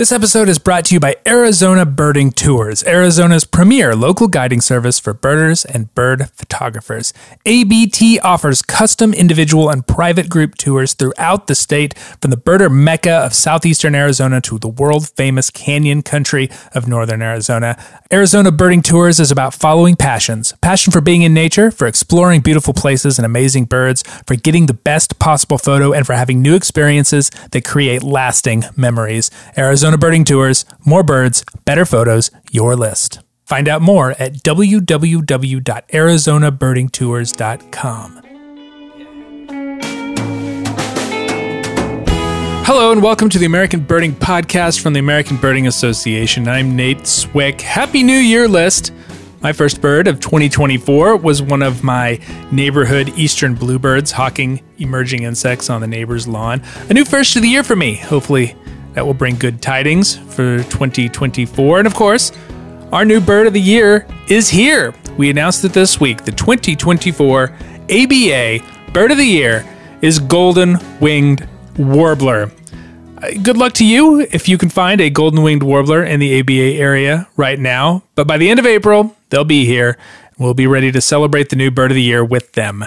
This episode is brought to you by Arizona Birding Tours, Arizona's premier local guiding service for birders and bird photographers. ABT offers custom individual and private group tours throughout the state, from the birder mecca of southeastern Arizona to the world famous canyon country of northern Arizona. Arizona Birding Tours is about following passions passion for being in nature, for exploring beautiful places and amazing birds, for getting the best possible photo, and for having new experiences that create lasting memories. Arizona Birding Tours, more birds, better photos, your list. Find out more at www.arizonabirdingtours.com. Hello and welcome to the American Birding Podcast from the American Birding Association. I'm Nate Swick. Happy New Year list. My first bird of 2024 was one of my neighborhood eastern bluebirds hawking emerging insects on the neighbor's lawn. A new first of the year for me. Hopefully, that will bring good tidings for 2024. And of course, our new bird of the year is here. We announced it this week. The 2024 ABA Bird of the Year is Golden Winged Warbler. Uh, good luck to you if you can find a golden winged warbler in the ABA area right now. But by the end of April, they'll be here. and We'll be ready to celebrate the new bird of the year with them.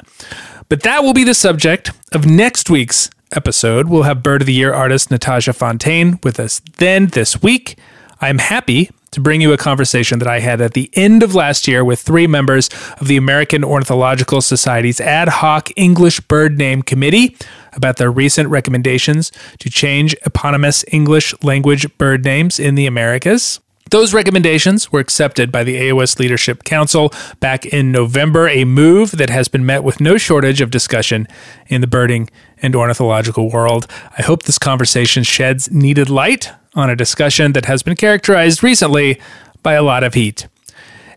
But that will be the subject of next week's episode. We'll have bird of the year artist Natasha Fontaine with us then this week. I'm happy to bring you a conversation that I had at the end of last year with three members of the American Ornithological Society's ad hoc English bird name committee about their recent recommendations to change eponymous English language bird names in the Americas. Those recommendations were accepted by the AOS Leadership Council back in November, a move that has been met with no shortage of discussion in the birding and ornithological world. I hope this conversation sheds needed light on a discussion that has been characterized recently by a lot of heat.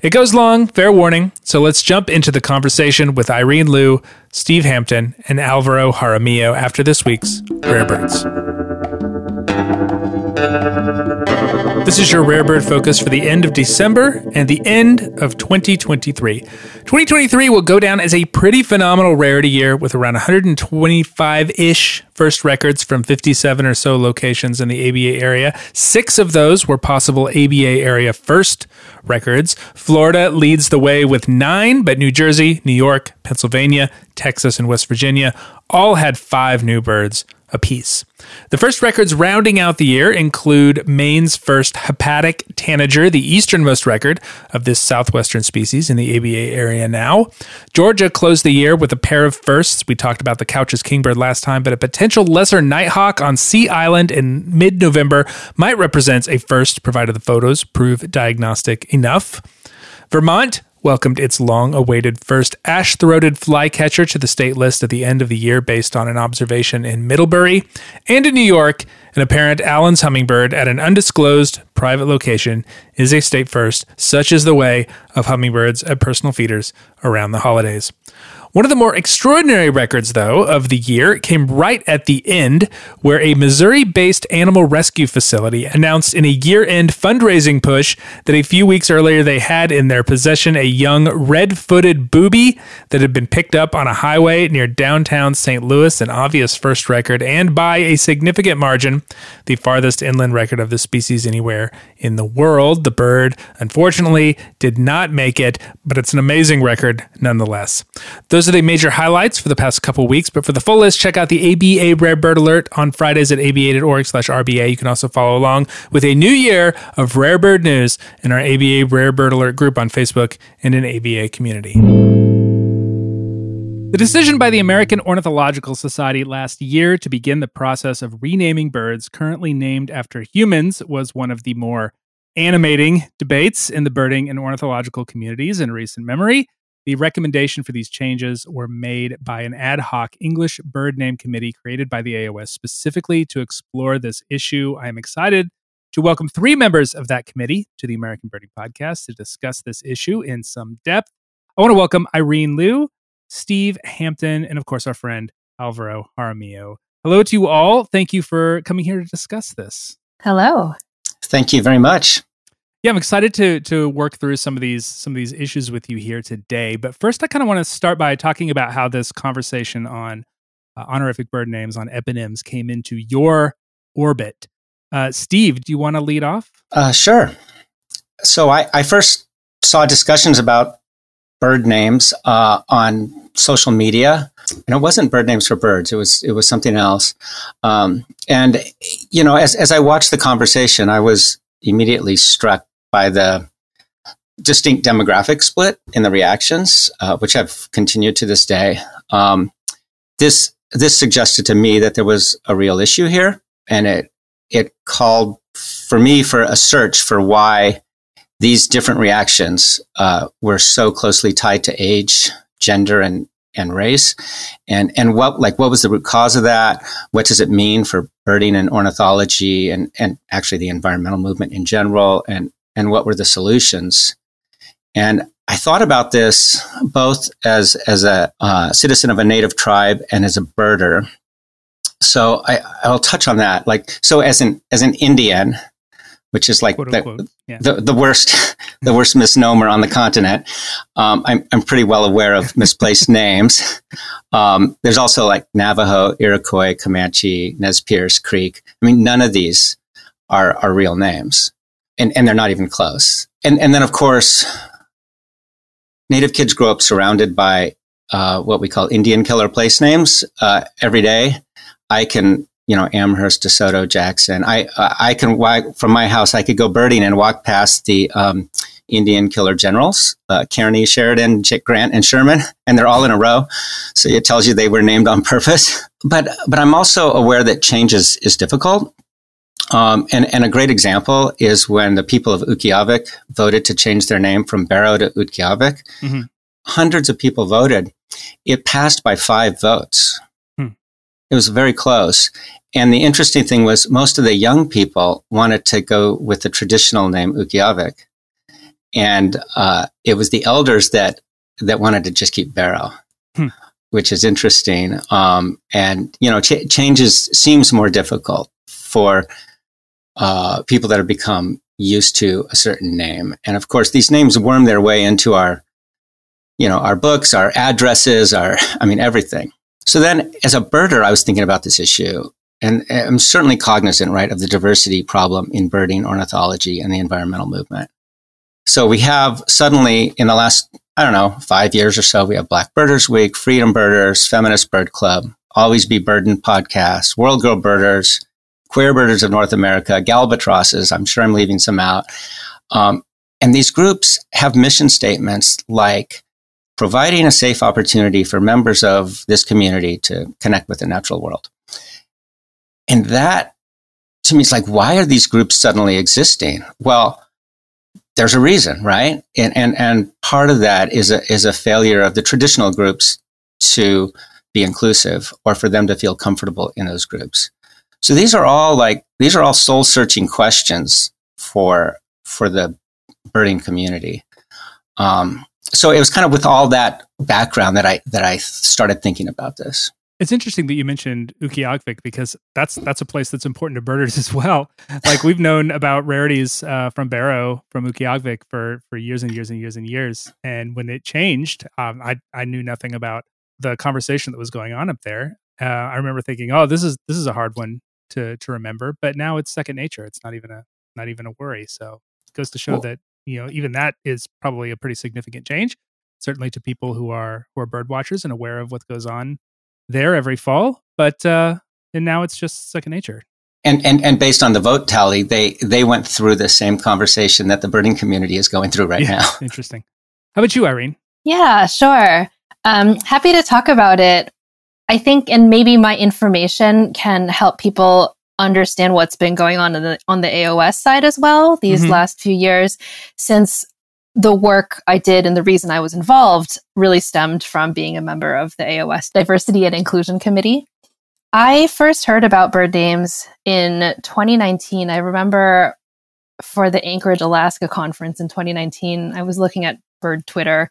It goes long, fair warning, so let's jump into the conversation with Irene Liu, Steve Hampton, and Alvaro Jaramillo after this week's Rare Birds. This is your Rare Bird focus for the end of December and the end of 2023. 2023 will go down as a pretty phenomenal rarity year with around 125 ish first records from 57 or so locations in the ABA area. Six of those were possible ABA area first records. Florida leads the way with nine, but New Jersey, New York, Pennsylvania, Texas, and West Virginia all had five new birds apiece. The first records rounding out the year include Maine's first hepatic tanager, the easternmost record of this southwestern species in the ABA area now. Georgia closed the year with a pair of firsts. We talked about the Couch's kingbird last time, but a potential lesser nighthawk on Sea Island in mid November might represent a first, provided the photos prove diagnostic enough. Vermont welcomed its long awaited first ash throated flycatcher to the state list at the end of the year based on an observation in Middlebury. And in New York, an apparent Allen's hummingbird at an undisclosed private location is a state first, such is the way of hummingbirds at personal feeders around the holidays. One of the more extraordinary records, though, of the year came right at the end, where a Missouri based animal rescue facility announced in a year end fundraising push that a few weeks earlier they had in their possession a young red footed booby that had been picked up on a highway near downtown St. Louis, an obvious first record, and by a significant margin, the farthest inland record of the species anywhere in the world. The bird, unfortunately, did not make it, but it's an amazing record nonetheless. Those those are the major highlights for the past couple weeks. But for the full list, check out the ABA Rare Bird Alert on Fridays at aba.org slash RBA. You can also follow along with a new year of rare bird news in our ABA Rare Bird Alert group on Facebook and in ABA community. The decision by the American Ornithological Society last year to begin the process of renaming birds currently named after humans was one of the more animating debates in the birding and ornithological communities in recent memory. The recommendation for these changes were made by an ad hoc English bird name committee created by the AOS specifically to explore this issue. I am excited to welcome three members of that committee to the American Birding Podcast to discuss this issue in some depth. I want to welcome Irene Liu, Steve Hampton, and of course our friend Alvaro Jaramillo. Hello to you all. Thank you for coming here to discuss this. Hello. Thank you very much yeah, I'm excited to to work through some of these some of these issues with you here today. But first, I kind of want to start by talking about how this conversation on uh, honorific bird names on eponyms came into your orbit. Uh, Steve, do you want to lead off? Uh, sure. So I, I, first saw discussions about bird names uh, on social media, and it wasn't bird names for birds. It was it was something else. Um, and you know, as as I watched the conversation, I was immediately struck by the distinct demographic split in the reactions, uh, which have continued to this day. Um, this this suggested to me that there was a real issue here, and it it called for me for a search for why these different reactions uh, were so closely tied to age, gender, and and race, and and what like what was the root cause of that? What does it mean for birding and ornithology, and and actually the environmental movement in general, and and what were the solutions? And I thought about this both as as a uh, citizen of a native tribe and as a birder. So I, I'll touch on that. Like so, as an as an Indian, which is like the, yeah. the, the, worst the worst misnomer on the continent. Um, I'm, I'm pretty well aware of misplaced names. Um, there's also like Navajo, Iroquois, Comanche, Nez Perce, Creek. I mean, none of these are, are real names, and, and they're not even close. And, and then, of course, Native kids grow up surrounded by uh, what we call Indian killer place names uh, every day. I can, you know, Amherst, DeSoto, Jackson. I I can walk from my house. I could go birding and walk past the um, Indian killer generals, uh, Kearny, Sheridan, Chick Grant, and Sherman, and they're all in a row. So it tells you they were named on purpose. But but I'm also aware that change is, is difficult. Um, and, and a great example is when the people of Utqiagvik voted to change their name from Barrow to Utqiagvik. Mm-hmm. Hundreds of people voted. It passed by five votes. It was very close. And the interesting thing was most of the young people wanted to go with the traditional name Utqiagvik. And uh, it was the elders that, that wanted to just keep Barrow. Hmm. Which is interesting, um, and you know, ch- changes seems more difficult for uh, people that have become used to a certain name. And of course, these names worm their way into our, you know, our books, our addresses, our, I mean, everything. So then as a birder, I was thinking about this issue and I'm certainly cognizant, right, of the diversity problem in birding, ornithology, and the environmental movement. So we have suddenly in the last, I don't know, five years or so, we have Black Birders Week, Freedom Birders, Feminist Bird Club, Always Be Birding podcast, World Girl Birders, queer birders of North America, Galbatrosses. I'm sure I'm leaving some out. Um, and these groups have mission statements like providing a safe opportunity for members of this community to connect with the natural world. And that to me is like, why are these groups suddenly existing? Well, there's a reason, right? And, and, and part of that is a, is a failure of the traditional groups to be inclusive or for them to feel comfortable in those groups. So these are all like these are all soul searching questions for for the birding community. Um, so it was kind of with all that background that I that I started thinking about this. It's interesting that you mentioned Utqiagvik because that's that's a place that's important to birders as well. Like we've known about rarities uh, from Barrow from Utqiagvik for for years and years and years and years. And when it changed, um, I I knew nothing about the conversation that was going on up there. Uh, I remember thinking, oh, this is this is a hard one to to remember. But now it's second nature. It's not even a not even a worry. So it goes to show well, that you know even that is probably a pretty significant change. Certainly to people who are who are bird watchers and aware of what goes on there every fall. But uh, and now it's just second nature. And, and and based on the vote tally, they they went through the same conversation that the birding community is going through right yeah, now. Interesting. How about you, Irene? Yeah, sure. Um, happy to talk about it. I think, and maybe my information can help people understand what's been going on the, on the AOS side as well these mm-hmm. last few years, since the work I did and the reason I was involved really stemmed from being a member of the AOS Diversity and Inclusion Committee. I first heard about bird names in 2019. I remember for the Anchorage, Alaska conference in 2019, I was looking at bird Twitter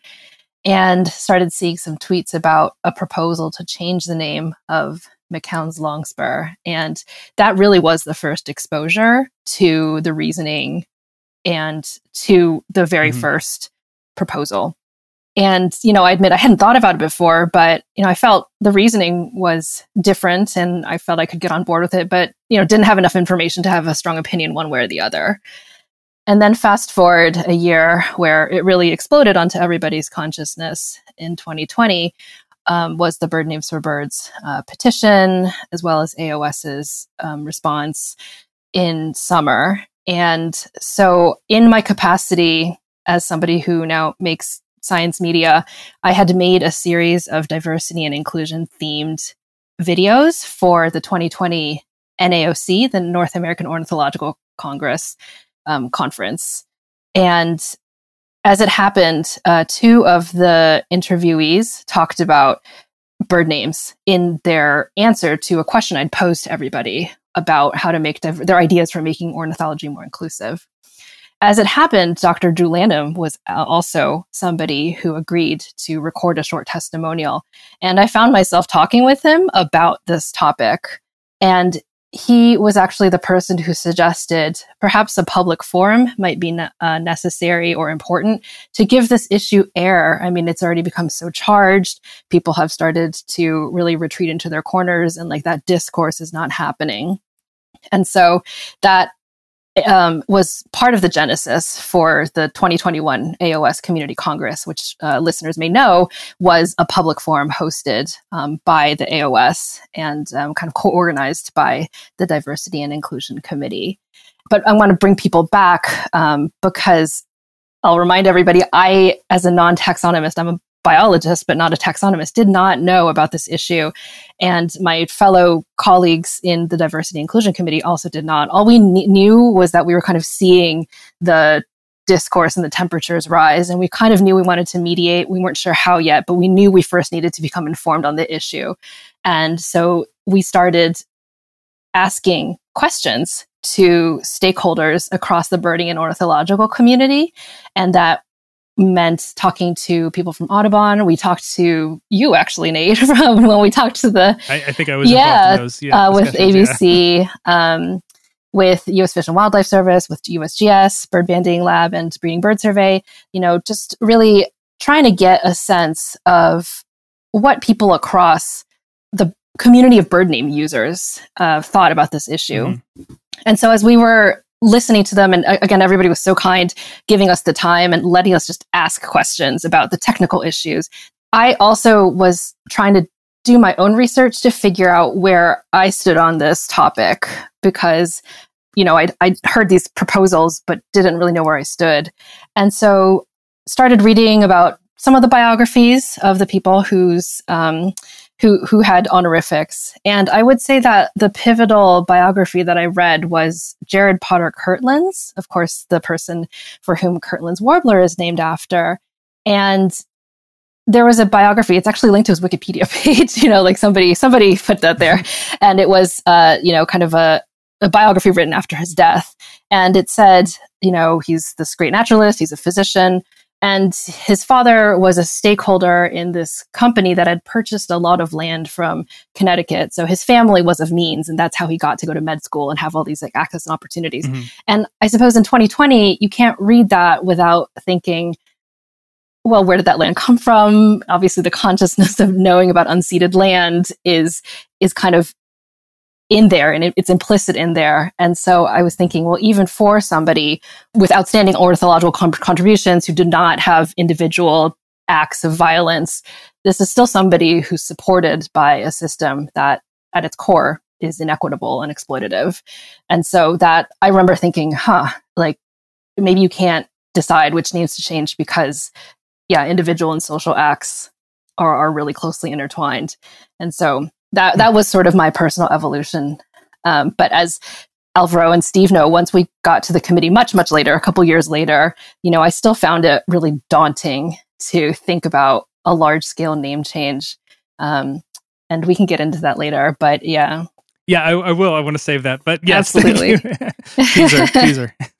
and started seeing some tweets about a proposal to change the name of McCown's Longspur. And that really was the first exposure to the reasoning and to the very mm-hmm. first proposal. And, you know, I admit I hadn't thought about it before, but, you know, I felt the reasoning was different and I felt I could get on board with it, but, you know, didn't have enough information to have a strong opinion one way or the other. And then fast forward a year where it really exploded onto everybody's consciousness in 2020 um, was the Bird Names for Birds uh, petition, as well as AOS's um, response in summer. And so, in my capacity as somebody who now makes science media, I had made a series of diversity and inclusion themed videos for the 2020 NAOC, the North American Ornithological Congress um, conference. And as it happened, uh, two of the interviewees talked about bird names in their answer to a question I'd posed to everybody about how to make div- their ideas for making ornithology more inclusive. As it happened, Dr. Drew Lanham was uh, also somebody who agreed to record a short testimonial. And I found myself talking with him about this topic. And he was actually the person who suggested perhaps a public forum might be ne- uh, necessary or important to give this issue air. I mean, it's already become so charged. People have started to really retreat into their corners, and like that discourse is not happening. And so that um, was part of the genesis for the 2021 AOS Community Congress, which uh, listeners may know was a public forum hosted um, by the AOS and um, kind of co organized by the Diversity and Inclusion Committee. But I want to bring people back um, because I'll remind everybody I, as a non taxonomist, I'm a biologist, but not a taxonomist, did not know about this issue. And my fellow colleagues in the Diversity Inclusion Committee also did not. All we kn- knew was that we were kind of seeing the discourse and the temperatures rise. And we kind of knew we wanted to mediate. We weren't sure how yet, but we knew we first needed to become informed on the issue. And so we started asking questions to stakeholders across the birding and ornithological community. And that meant talking to people from Audubon. We talked to you actually, Nate, from when we talked to the. I, I think I was yeah, those, yeah uh, with ABC, yeah. um, with U.S. Fish and Wildlife Service, with USGS, Bird Banding Lab, and Breeding Bird Survey. You know, just really trying to get a sense of what people across the community of bird name users uh, thought about this issue. Mm-hmm. And so, as we were listening to them. And again everybody was so kind giving us the time and letting us just ask questions about the technical issues. I also was trying to do my own research to figure out where i stood on this topic because you know i i heard these proposals but didn't really know where i stood. And so started reading about some of the biographies of the people whose um, who who had honorifics. And I would say that the pivotal biography that I read was Jared Potter Kirtland's, of course, the person for whom Kirtland's Warbler is named after. And there was a biography. It's actually linked to his Wikipedia page. You know, like somebody somebody put that there, and it was uh, you know kind of a a biography written after his death. And it said, you know, he's this great naturalist, he's a physician, and his father was a stakeholder in this company that had purchased a lot of land from Connecticut. So his family was of means, and that's how he got to go to med school and have all these like access and opportunities. Mm-hmm. And I suppose in 2020, you can't read that without thinking, well, where did that land come from? Obviously, the consciousness of knowing about unceded land is is kind of in there and it, it's implicit in there. And so I was thinking, well, even for somebody with outstanding ornithological contributions who did not have individual acts of violence, this is still somebody who's supported by a system that at its core is inequitable and exploitative. And so that I remember thinking, huh, like maybe you can't decide which needs to change because yeah, individual and social acts are, are really closely intertwined. And so that that was sort of my personal evolution. Um, but as Alvaro and Steve know, once we got to the committee much, much later, a couple years later, you know, I still found it really daunting to think about a large scale name change. Um, and we can get into that later. But yeah. Yeah, I, I will. I want to save that. But yes, absolutely. teaser, teaser.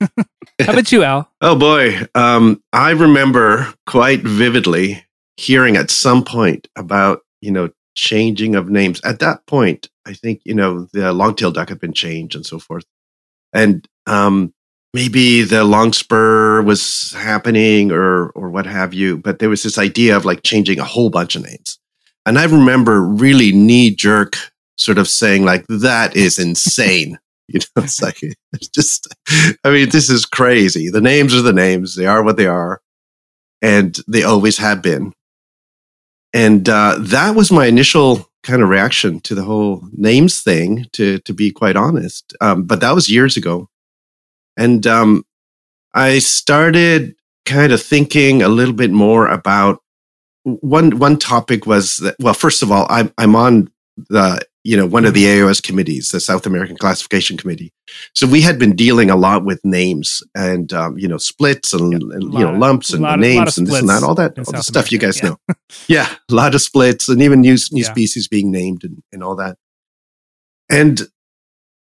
How about you, Al? Oh boy, um, I remember quite vividly hearing at some point about you know changing of names. At that point, I think, you know, the long tailed duck had been changed and so forth. And um, maybe the long spur was happening or or what have you but there was this idea of like changing a whole bunch of names. And i remember really knee jerk sort of saying like that is insane. You know it's like it's just i mean this is crazy. The names are the names. They are what they are. And they always have been and uh, that was my initial kind of reaction to the whole names thing to to be quite honest. Um, but that was years ago. And um, I started kind of thinking a little bit more about one one topic was that well, first of all, I'm I'm on the you know one of the. AOS committees, the South American Classification Committee. So we had been dealing a lot with names and um, you know splits and, yeah, and you know lumps and names and this and that, all that, all the stuff America, you guys yeah. know. yeah, a lot of splits and even new new yeah. species being named and, and all that. And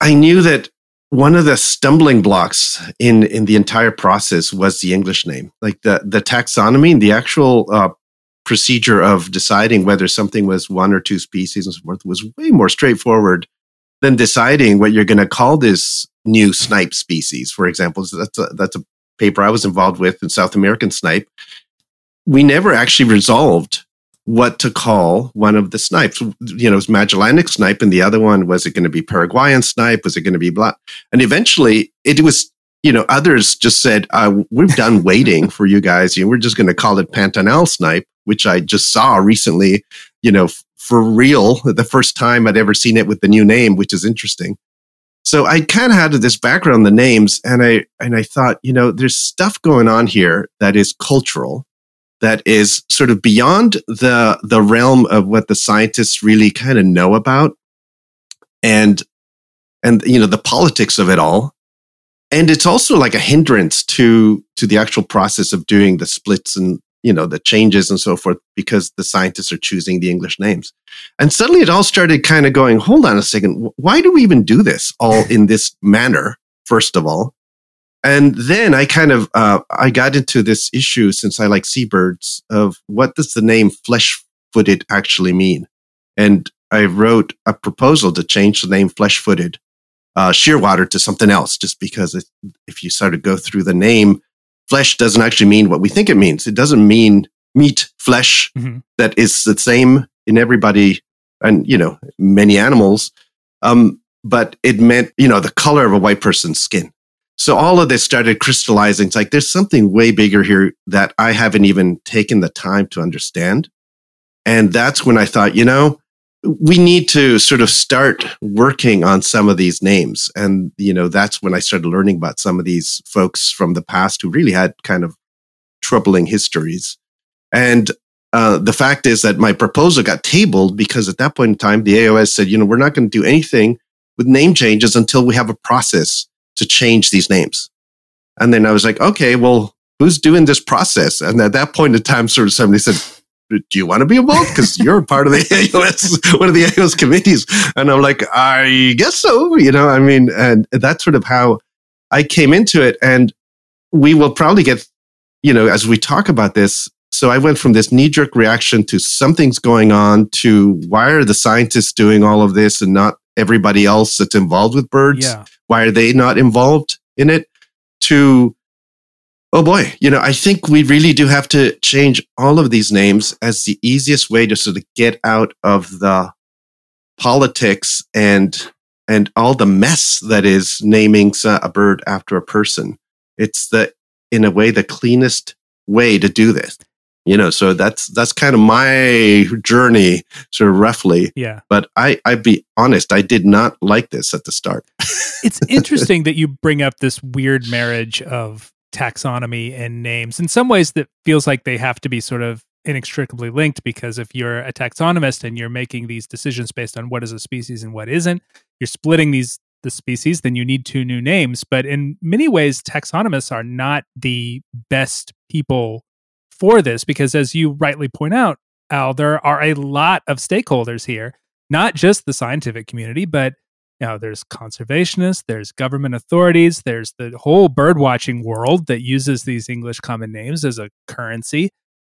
I knew that one of the stumbling blocks in in the entire process was the English name, like the the taxonomy, and the actual uh, procedure of deciding whether something was one or two species and so forth was way more straightforward than deciding what you're going to call this new snipe species. For example, that's a, that's a paper I was involved with in South American snipe. We never actually resolved what to call one of the snipes. You know, it was Magellanic snipe, and the other one was it going to be Paraguayan snipe? Was it going to be blah? And eventually, it was. You know, others just said, uh, "We're done waiting for you guys. You know, we're just going to call it Pantanal snipe," which I just saw recently. You know, f- for real, the first time I'd ever seen it with the new name, which is interesting. So I kind of had this background, the names, and I and I thought, you know, there's stuff going on here that is cultural that is sort of beyond the the realm of what the scientists really kind of know about and and you know the politics of it all and it's also like a hindrance to to the actual process of doing the splits and you know the changes and so forth because the scientists are choosing the english names. And suddenly it all started kind of going hold on a second why do we even do this all in this manner first of all? And then I kind of uh, I got into this issue since I like seabirds of what does the name flesh-footed actually mean, and I wrote a proposal to change the name flesh-footed uh, shearwater to something else, just because it, if you sort of go through the name, flesh doesn't actually mean what we think it means. It doesn't mean meat, flesh mm-hmm. that is the same in everybody and you know many animals. Um, but it meant you know the color of a white person's skin so all of this started crystallizing. It's like there's something way bigger here that I haven't even taken the time to understand. And that's when I thought, you know, we need to sort of start working on some of these names. And, you know, that's when I started learning about some of these folks from the past who really had kind of troubling histories. And uh, the fact is that my proposal got tabled because at that point in time, the AOS said, you know, we're not going to do anything with name changes until we have a process to change these names. And then I was like, okay, well, who's doing this process? And at that point in time, sort of somebody said, do you want to be involved? Because you're part of the AOS, one of the AOS committees. And I'm like, I guess so. You know, I mean, and that's sort of how I came into it. And we will probably get, you know, as we talk about this. So I went from this knee jerk reaction to something's going on to why are the scientists doing all of this and not everybody else that's involved with birds? Yeah. Why are they not involved in it? To, oh boy, you know, I think we really do have to change all of these names as the easiest way to sort of get out of the politics and and all the mess that is naming a bird after a person. It's the in a way the cleanest way to do this. You know so that's that's kind of my journey sort of roughly. Yeah. But i I'd be honest i did not like this at the start. It's interesting that you bring up this weird marriage of taxonomy and names. In some ways that feels like they have to be sort of inextricably linked because if you're a taxonomist and you're making these decisions based on what is a species and what isn't you're splitting these the species then you need two new names. But in many ways taxonomists are not the best people for this because, as you rightly point out, Al, there are a lot of stakeholders here, not just the scientific community, but know, there's conservationists, there's government authorities, there's the whole bird watching world that uses these English common names as a currency.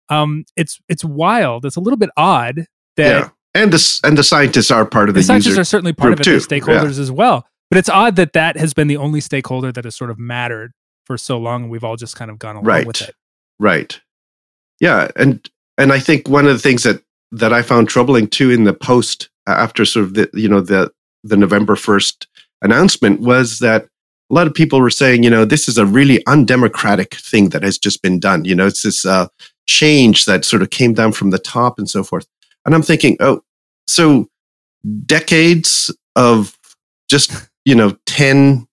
Um, it's it's wild. It's a little bit odd that yeah. and the and the scientists are part of the, the scientists are certainly part of it. Too. The stakeholders yeah. as well. But it's odd that that has been the only stakeholder that has sort of mattered for so long, and we've all just kind of gone along right. with it. Right. Yeah, and and I think one of the things that that I found troubling too in the post after sort of the you know the the November first announcement was that a lot of people were saying, you know, this is a really undemocratic thing that has just been done. You know, it's this uh, change that sort of came down from the top and so forth. And I'm thinking, oh, so decades of just you know ten,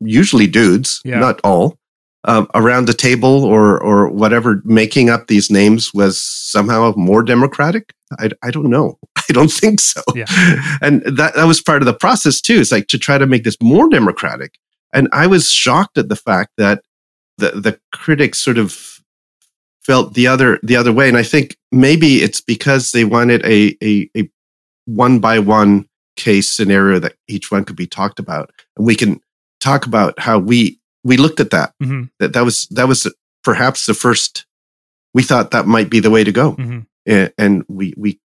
usually dudes, Yeah. not all, uh, around the table or or whatever, making up these names was somehow more democratic. I, I don't know. I don't think so. Yeah. And that that was part of the process too. It's like to try to make this more democratic. And I was shocked at the fact that the the critics sort of felt the other the other way. And I think maybe it's because they wanted a a, a one by one case scenario that each one could be talked about, and we can talk about how we we looked at that. hmm That that was that was perhaps the first. We thought that might be the way to go, hmm and, and we we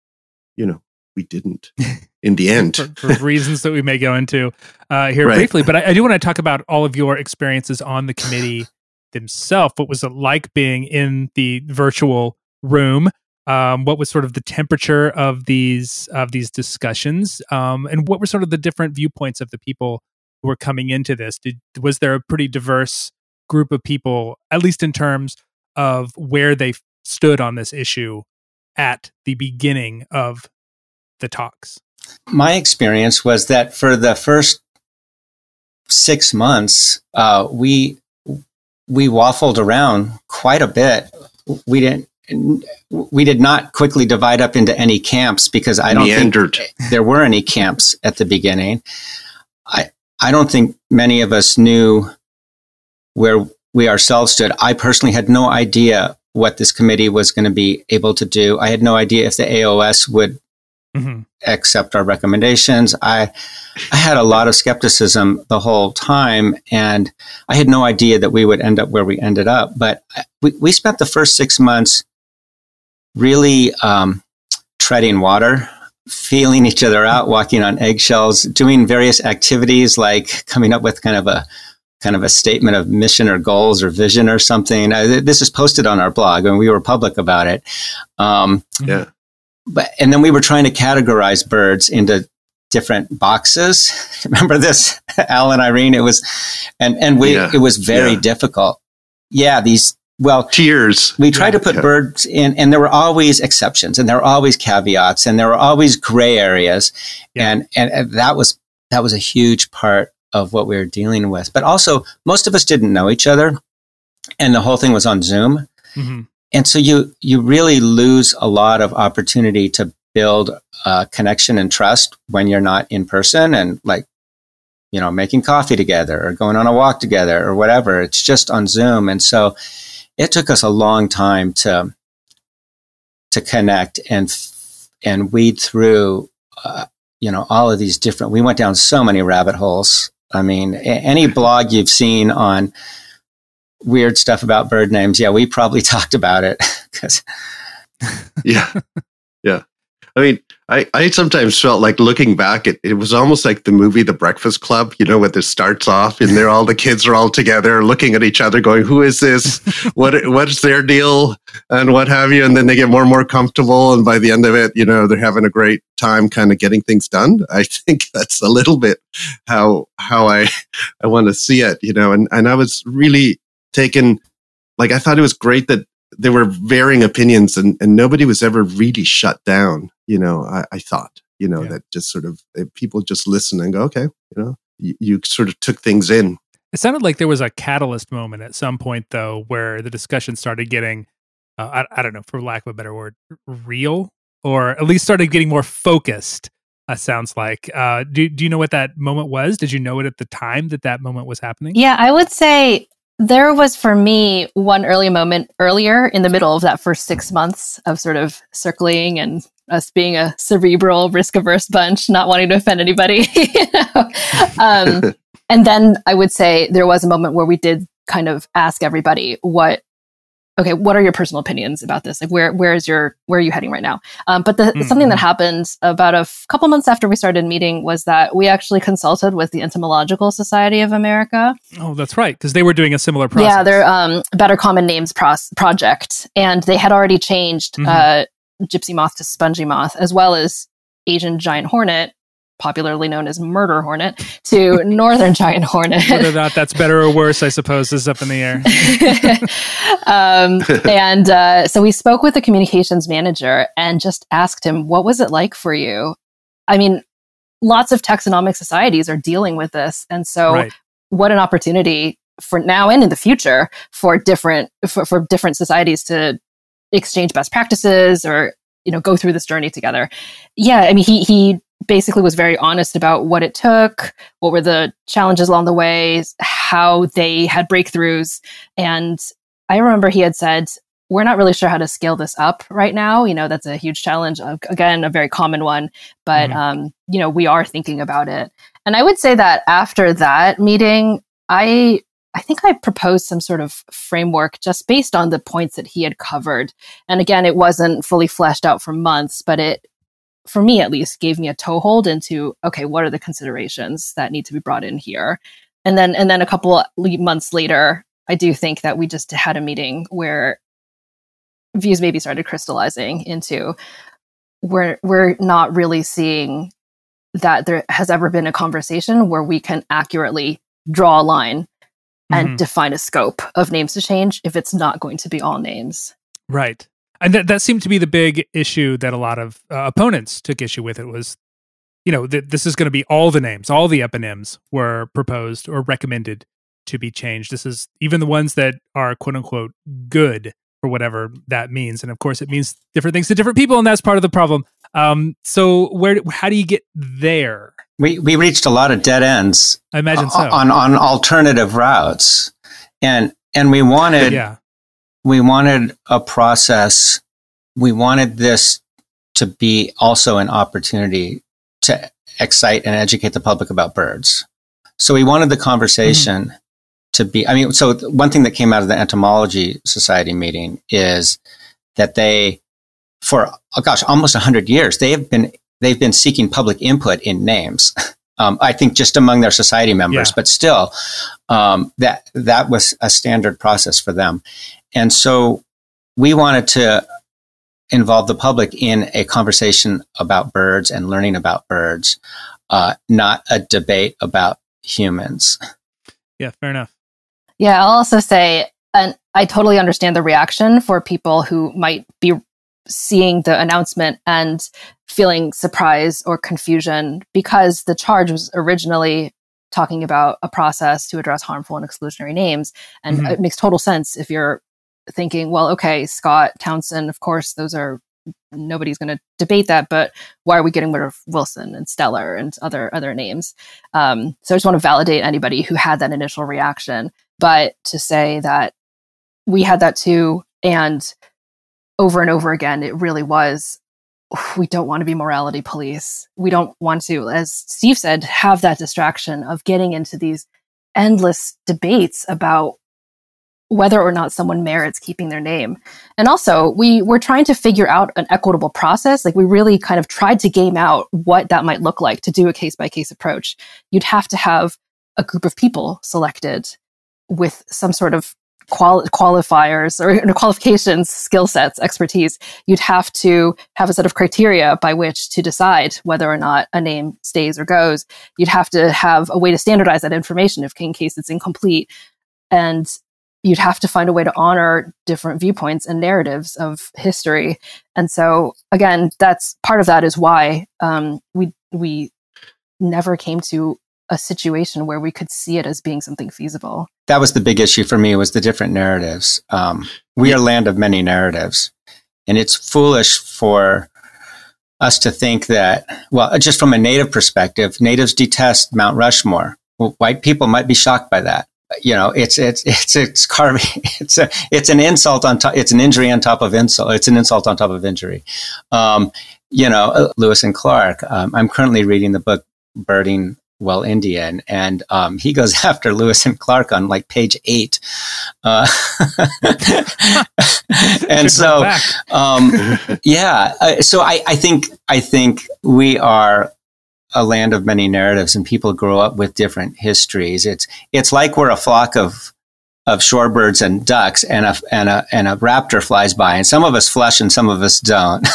you know we didn't in the end. for, for reasons that we may go into uh, here Right. briefly. But I, I do want to talk about all of your experiences on the committee themselves. What was it like being in the virtual room? Um, what was sort of the temperature of these of these discussions, um, and what were sort of the different viewpoints of the people were coming into this? Did was there a pretty diverse group of people, at least in terms of where they stood on this issue at the beginning of the talks? my experience was that for the first six months, uh, we we waffled around quite a bit. We didn't. We did not quickly divide up into any camps because I don't Meandered. think there were any camps at the beginning. I I don't think many of us knew where we ourselves stood. I personally had no idea what this committee was going to be able to do. I had no idea if the AOS would hmm accept our recommendations. I I had a lot of skepticism the whole time, and I had no idea that we would end up where we ended up. But we, we spent the first six months really um, treading water, feeling each other out, walking on eggshells, doing various activities like coming up with kind of a kind of a statement of mission or goals or vision or something. Uh, th- this is posted on our blog, and we were public about it. Um, Yeah. but and then we were trying to categorize birds into different boxes. Remember this, Al and Irene? It was, and and we Yeah. it was very Yeah. difficult. Yeah, these well, Tears. we tried Yeah. to put Yeah. birds in, and there were always exceptions, and there were always caveats, and there were always gray areas, Yeah. and, and and that was that was a huge part of what we were dealing with. But also, most of us didn't know each other, and the whole thing was on Zoom hmm and so you you really lose a lot of opportunity to build uh, connection and trust when you're not in person and like you know making coffee together or going on a walk together or whatever it's just on zoom and so it took us a long time to to connect and and weed through uh, you know all of these different we went down so many rabbit holes. I mean a- any blog you've seen on weird stuff about bird names yeah we probably talked about it because yeah. Yeah i mean I, I sometimes felt like looking back it, it was almost like the movie the breakfast club you know where this starts off and they're all the kids are all together looking at each other going who is this? What what's their deal? and what have you. And then they get more and more comfortable and by the end of it you know they're having a great time kind of getting things done. I think that's a little bit how how i i want to see it you know and and i was really taken like i thought it was great that there were varying opinions and, and nobody was ever really shut down you know i, I thought you know Yeah. that just sort of uh, people just listen and go okay you know you, you sort of took things in It sounded like there was a catalyst moment at some point, though, where the discussion started getting, uh, I, I don't know, for lack of a better word, real, or at least started getting more focused. Uh, sounds like. Uh, do Do you know what that moment was? Did you know it at the time that that moment was happening? Yeah, I would say there was for me one early moment earlier in the middle of that first six months of sort of circling and us being a cerebral, risk averse bunch, not wanting to offend anybody. you know? um, and then I would say there was a moment where we did kind of ask everybody what okay, what are your personal opinions about this? Like, where where is your where are you heading right now? Um, but the, mm-hmm. something that mm-hmm. happened about a f- couple months after we started meeting was that we actually consulted with the Entomological Society of America. Oh, that's right, because they were doing a similar process. Yeah, their um, Better Common Names pros- project, and they had already changed mm-hmm. uh, gypsy moth to spongy moth, as well as Asian giant hornet popularly known as murder hornet, to northern giant hornet. Whether or not that's better or worse, I suppose, is up in the air. um, and uh, so we spoke with the communications manager and just asked him, what was it like for you? I mean, lots of taxonomic societies are dealing with this. And so right. what an opportunity for now and in the future for different for, for different societies to exchange best practices or you know go through this journey together yeah i mean he he basically was very honest about what it took, what were the challenges along the way, how they had breakthroughs. And I remember he had said, we're not really sure how to scale this up right now. You know, that's a huge challenge. Again, a very common one, but, mm-hmm. um, you know, we are thinking about it. And I would say that after that meeting, I, I think I proposed some sort of framework just based on the points that he had covered. And again, it wasn't fully fleshed out for months, but it for me at least, gave me a toehold into okay, what are the considerations that need to be brought in here? And then and then a couple months later, I do think that we just had a meeting where views maybe started crystallizing into we're we're not really seeing that there has ever been a conversation where we can accurately draw a line and mm-hmm. define a scope of names to change if it's not going to be all names. Right and that that seemed to be the big issue that a lot of uh, opponents took issue with. It was, you know, that this is going to be all the names, all the eponyms were proposed or recommended to be changed. This is even the ones that are quote unquote good for whatever that means, and of course, it means different things to different people, and that's part of the problem. Um, so where how do you get there? We we reached a lot of dead ends. I imagine so on on alternative routes, and and we wanted yeah we wanted a process. We wanted this to be also an opportunity to excite and educate the public about birds. So we wanted the conversation mm-hmm. to be, I mean, so one thing that came out of the entomology society meeting is that they, for, oh gosh, almost hundred years, they have been, they've been seeking public input in names. Um, I think just among their society members, yeah. but still, um, that that was a standard process for them. And so we wanted to involve the public in a conversation about birds and learning about birds, uh, not a debate about humans. Yeah, fair enough. Yeah, I'll also say, and I totally understand the reaction for people who might be seeing the announcement and feeling surprise or confusion because the charge was originally talking about a process to address harmful and exclusionary names. And mm-hmm. it makes total sense if you're thinking, well, okay, Scott, Townsend, of course, those are nobody's going to debate that, but why are we getting rid of Wilson and Steller and other other names? Um, so I just want to validate anybody who had that initial reaction, but to say that we had that too, and over and over again, it really was. We don't want to be morality police. We don't want to, as Steve said, have that distraction of getting into these endless debates about whether or not someone merits keeping their name. And also, we were trying to figure out an equitable process. Like we really kind of tried to game out what that might look like to do a case by case approach. You'd have to have a group of people selected with some sort of quali- qualifiers or qualifications, skill sets, expertise. You'd have to have a set of criteria by which to decide whether or not a name stays or goes. You'd have to have a way to standardize that information if in case it's incomplete. And you'd have to find a way to honor different viewpoints and narratives of history. And so, again, that's part of that is why um, we we never came to a situation where we could see it as being something feasible. That was the big issue for me was the different narratives. Um, we are land of many narratives, and it's foolish for us to think that. Well, just from a native perspective, natives detest Mount Rushmore. Well, white people might be shocked by that you know, it's it's it's it's carving. It's a it's an insult on top. It's an injury on top of insult. It's an insult on top of injury. Um, you know, uh, Lewis and Clark. Um, I'm currently reading the book "Birding while Indian, and um, he goes after Lewis and Clark on like page eight, uh, and so um, yeah, uh, so I, I think I think we are a land of many narratives, and people grow up with different histories. It's it's like we're a flock of of shorebirds and ducks, and a and a and a raptor flies by, and some of us flush and some of us don't.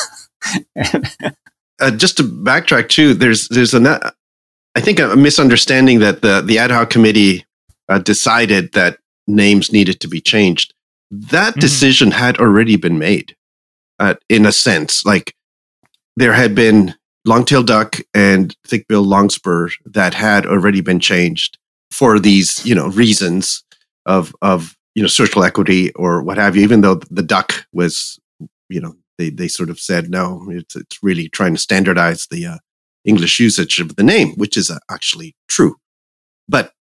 uh, just to backtrack too, there's there's a I think a misunderstanding that the the ad hoc committee uh, decided that names needed to be changed. That mm-hmm. decision had already been made, uh, in a sense. Like there had been longtail duck and thickbill longspur that had already been changed for these, you know, reasons of of you know social equity or what have you. Even though the duck was, you know, they they sort of said no, it's it's really trying to standardize the uh, English usage of the name, which is uh, actually true. But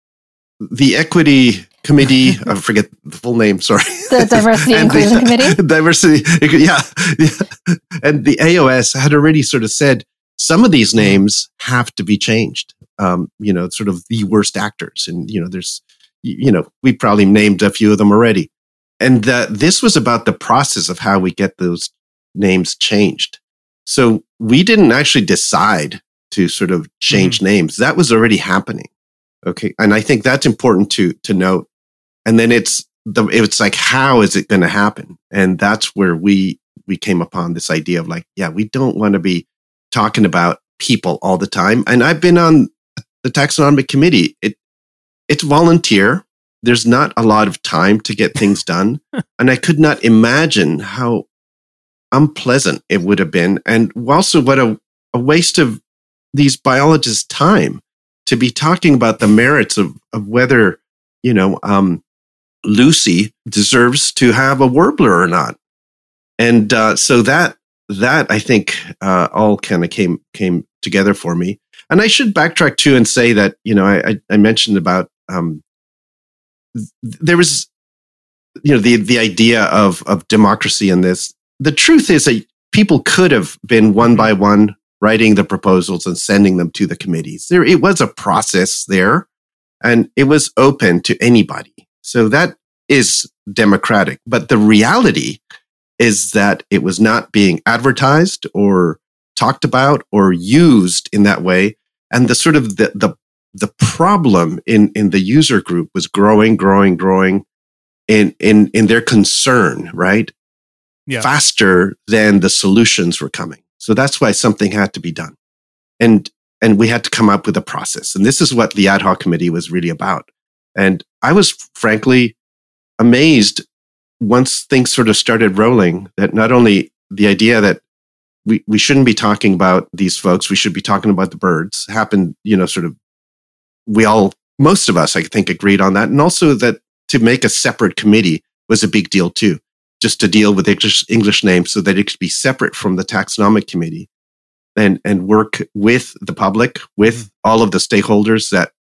the equity committee, I forget the full name, sorry. The diversity and inclusion the, committee. Diversity, yeah, yeah. And the AOS had already sort of said some of these names have to be changed. Um, you know, sort of the worst actors. And, you know, there's, you know, we probably named a few of them already. And uh, this was about the process of how we get those names changed. So we didn't actually decide to sort of change mm-hmm. names. That was already happening. Okay. And I think that's important to, to note. And then it's the, it's like, how is it going to happen? And that's where we, we came upon this idea of like, yeah, we don't want to be talking about people all the time. And I've been on the taxonomic committee. It, it's volunteer. There's not a lot of time to get things done. and I could not imagine how unpleasant it would have been. And also what a, a waste of these biologists time to be talking about the merits of, of whether, you know, um, Lucy deserves to have a warbler or not. And uh, so that that I think uh, all kind of came came together for me. And I should backtrack too and say that you know I, I mentioned about um, there was you know the the idea of of democracy in this. The truth is that people could have been one by one writing the proposals and sending them to the committees. There, it was a process there and it was open to anybody. So that is democratic. But the reality is that it was not being advertised or talked about or used in that way. And the sort of the, the, the problem in, in the user group was growing, growing, growing in, in, in their concern, right? Yeah. Faster than the solutions were coming. So that's why something had to be done. And, and we had to come up with a process. And this is what the ad hoc committee was really about. And I was frankly amazed once things sort of started rolling that not only the idea that we, we shouldn't be talking about these folks, we should be talking about the birds happened, you know, sort of, we all, most of us, I think, agreed on that. And also that to make a separate committee was a big deal too just to deal with English, English names so that it could be separate from the taxonomic committee and, and work with the public, with mm. all of the stakeholders that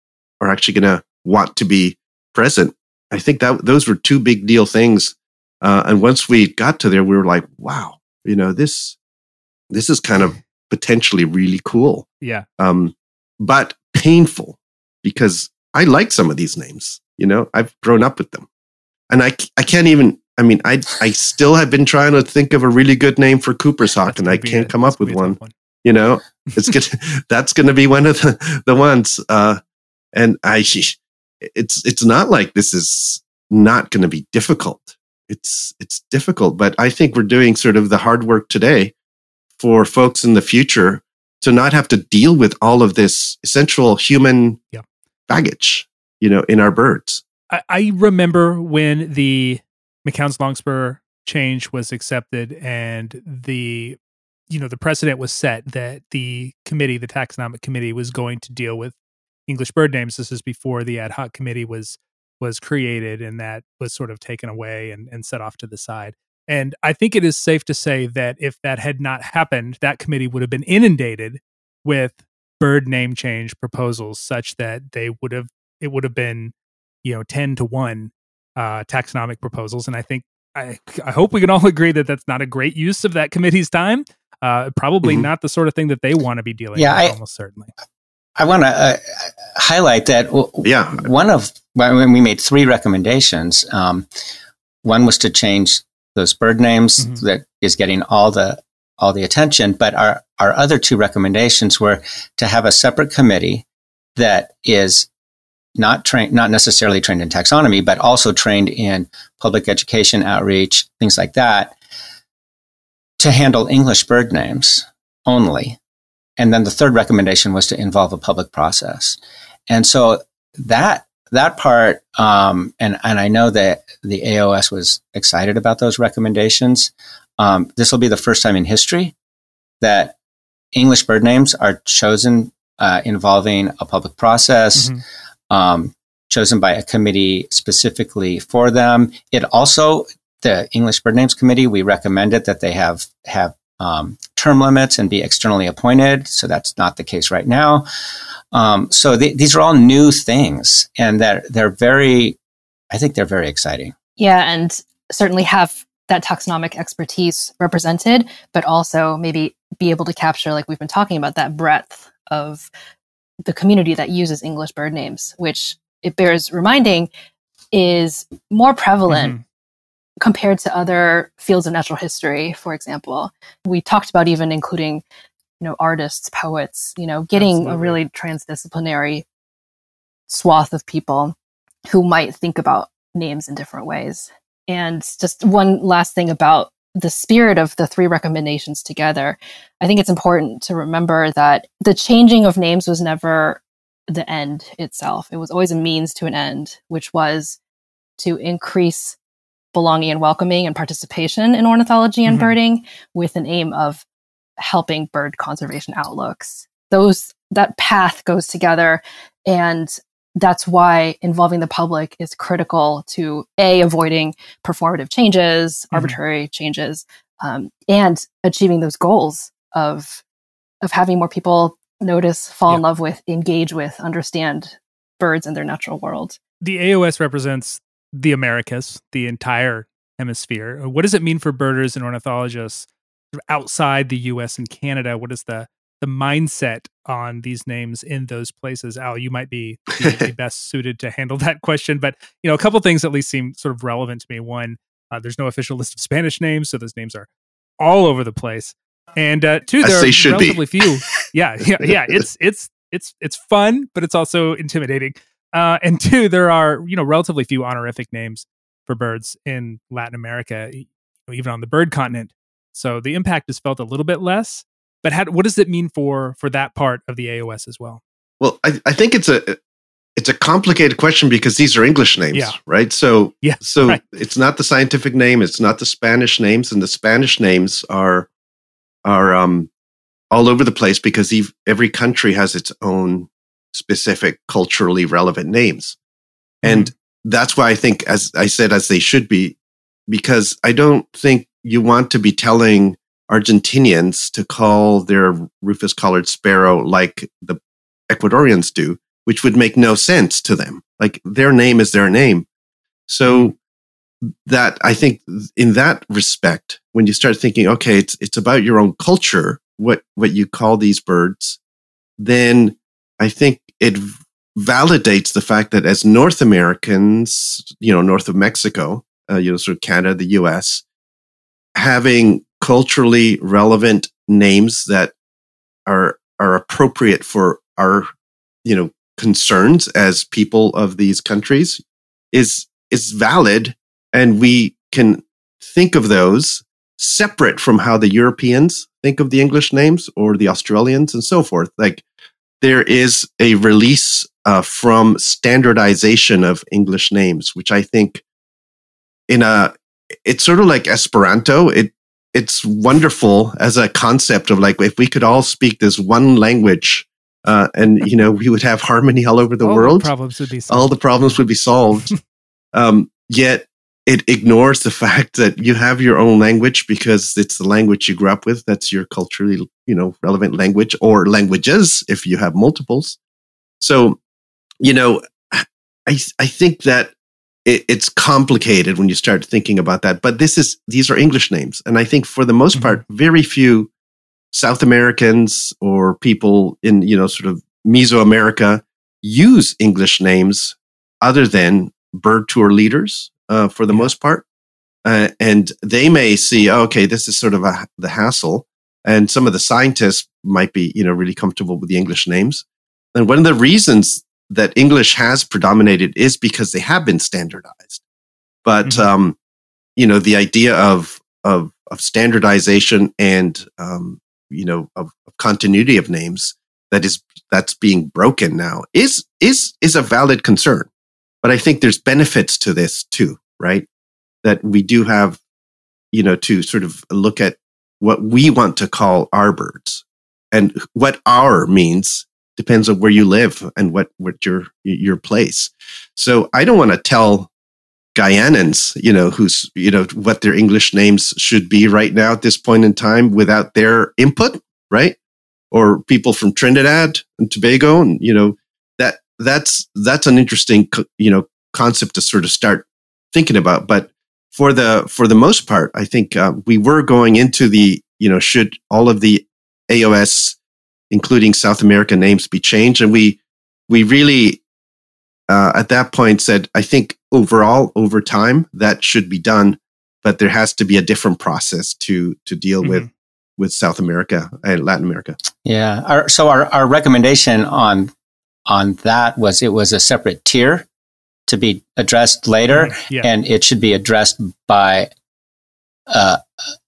are actually going to want to be present. I think that those were two big deal things. Uh, and once we got to there, we were like, wow, you know, this, this is kind of potentially really cool. Yeah. Um, but painful because I like some of these names, you know, I've grown up with them and I, I can't even I mean, I I still have been trying to think of a really good name for Cooper's Hawk, and I can't come up with one. one. You know, it's good. that's going to be one of the the ones. Uh, and I, it's it's not like this is not going to be difficult. It's it's difficult, but I think we're doing sort of the hard work today for folks in the future to not have to deal with all of this essential human yeah. baggage, you know, in our birds. I, I remember when the McCown's Longspur change was accepted and the you know the precedent was set that the committee the taxonomic committee was going to deal with english bird names. This is before the ad hoc committee was was created and that was sort of taken away and, and set off to the side. And i think it is safe to say that if that had not happened that committee would have been inundated with bird name change proposals such that they would have it would have been you know 10 to 1 uh, taxonomic proposals. And I think I, I hope we can all agree that that's not a great use of that committee's time. Uh, probably mm-hmm. not the sort of thing that they want to be dealing yeah, with, I, almost certainly. I want to uh, highlight that. Yeah. One of when we made three recommendations. Um, one was to change those bird names mm-hmm. that is getting all the all the attention. But our our other two recommendations were to have a separate committee that is not trained, not necessarily trained in taxonomy, but also trained in public education, outreach, things like that, to handle English bird names only. And then the third recommendation was to involve a public process. And so that that part, um, and and I know that the AOS was excited about those recommendations. Um, this will be the first time in history that English bird names are chosen uh, involving a public process, mm-hmm. Um, chosen by a committee specifically for them. It also the English Bird Names Committee. We recommended that they have have um, term limits and be externally appointed. So that's not the case right now. Um, so th- these are all new things, and that they're, they're very, I think they're very exciting. Yeah, and certainly have that taxonomic expertise represented, but also maybe be able to capture, like we've been talking about, that breadth of the community that uses English bird names, which it bears reminding is more prevalent mm-hmm compared to other fields of natural history, for example. We talked about even including, you know, artists, poets, you know, getting Absolutely. a really transdisciplinary swath of people who might think about names in different ways. And just one last thing about the spirit of the three recommendations together, I think it's important to remember that the changing of names was never the end itself. It was always a means to an end, which was to increase belonging and welcoming and participation in ornithology and mm-hmm. birding with an aim of helping bird conservation outlooks. Those that path goes together and that's why involving the public is critical to a avoiding performative changes, mm-hmm. arbitrary changes, um, and achieving those goals of of having more people notice, fall yeah. in love with, engage with, understand birds and their natural world. The AOS represents the Americas, the entire hemisphere. What does it mean for birders and ornithologists outside the US and Canada? What is the the mindset on these names in those places? Al, you might be the best suited to handle that question, but you know, a couple things at least seem sort of relevant to me. One, uh, there's no official list of Spanish names, so those names are all over the place. And uh, two, there are relatively few. Yeah, yeah, yeah. It's it's it's it's fun, but it's also intimidating. Uh, and two, there are you know relatively few honorific names for birds in Latin America, even on the bird continent. So the impact is felt a little bit less. But how, what does it mean for for that part of the AOS as well? Well, I, I think it's a it's a complicated question because these are English names, yeah. right? So yeah, so right. it's not the scientific name, it's not the Spanish names, and the Spanish names are are um all over the place because every country has its own specific culturally relevant names. And mm-hmm. that's why I think, as I said, as they should be, because I don't think you want to be telling Argentinians to call their rufous collared sparrow like the Ecuadorians do, which would make no sense to them. Like their name is their name. So mm-hmm. that I think in that respect, when you start thinking, okay, it's, it's about your own culture, what, what you call these birds, then I think it validates the fact that as North Americans, you know, north of Mexico, uh, you know, sort of Canada, the US, having culturally relevant names that are are appropriate for our, you know, concerns as people of these countries is is valid and we can think of those separate from how the Europeans think of the English names or the Australians and so forth. Like there is a release uh, from standardization of English names, which I think in a it's sort of like Esperanto. It it's wonderful as a concept of like if we could all speak this one language uh, and you know we would have harmony all over the all world. The problems would be solved. all the problems would be solved. um, yet it ignores the fact that you have your own language because it's the language you grew up with. That's your culturally, you know, relevant language or languages if you have multiples. So, you know, I, I think that it, it's complicated when you start thinking about that, but this is, these are English names. And I think for the most mm-hmm. part, very few South Americans or people in, you know, sort of Mesoamerica use English names other than bird tour leaders uh, for the most part. Uh, and they may see, oh, okay, this is sort of a, the hassle. And some of the scientists might be, you know, really comfortable with the English names. And one of the reasons that English has predominated is because they have been standardized. But, mm-hmm. um, you know, the idea of, of, of standardization and, um, you know, of, of continuity of names that is, that's being broken now is, is, is a valid concern. But I think there's benefits to this too, right? That we do have, you know, to sort of look at what we want to call our birds and what our means depends on where you live and what, what your, your place. So I don't want to tell Guyanans, you know, who's, you know, what their English names should be right now at this point in time without their input, right? Or people from Trinidad and Tobago and, you know, that that's that's an interesting you know concept to sort of start thinking about. But for the for the most part, I think uh, we were going into the you know should all of the AOS, including South American names, be changed, and we we really uh, at that point said I think overall over time that should be done, but there has to be a different process to to deal mm-hmm. with with South America and Latin America. Yeah. Our, so our, our recommendation on on that was it was a separate tier to be addressed later, mm-hmm. yeah. and it should be addressed by, uh,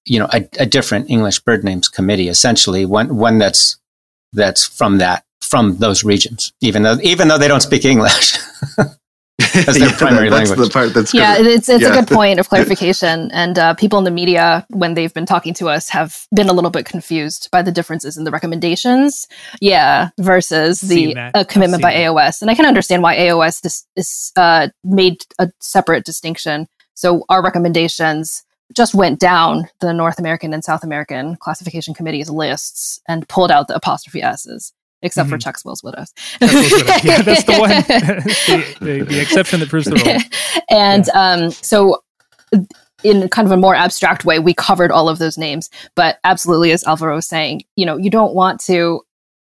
you know, a, a, different English bird names committee, essentially one one that's that's from that from those regions, even though even though they don't speak English. as their yeah, primary that's language. the part that's yeah, it's it's yeah. a good point of clarification. and uh, people in the media, when they've been talking to us, have been a little bit confused by the differences in the recommendations. Yeah, versus the uh, commitment by that. AOS, and I can understand why AOS dis- is uh, made a separate distinction. So our recommendations just went down the North American and South American classification committees lists and pulled out the apostrophe s's except mm-hmm. for Chuck's Will's Widows. yeah, that's the one, the, the, the, exception that proves the rule. and yeah. um, so, in kind of a more abstract way, we covered all of those names. But absolutely, as Alvaro was saying, you know, you don't want to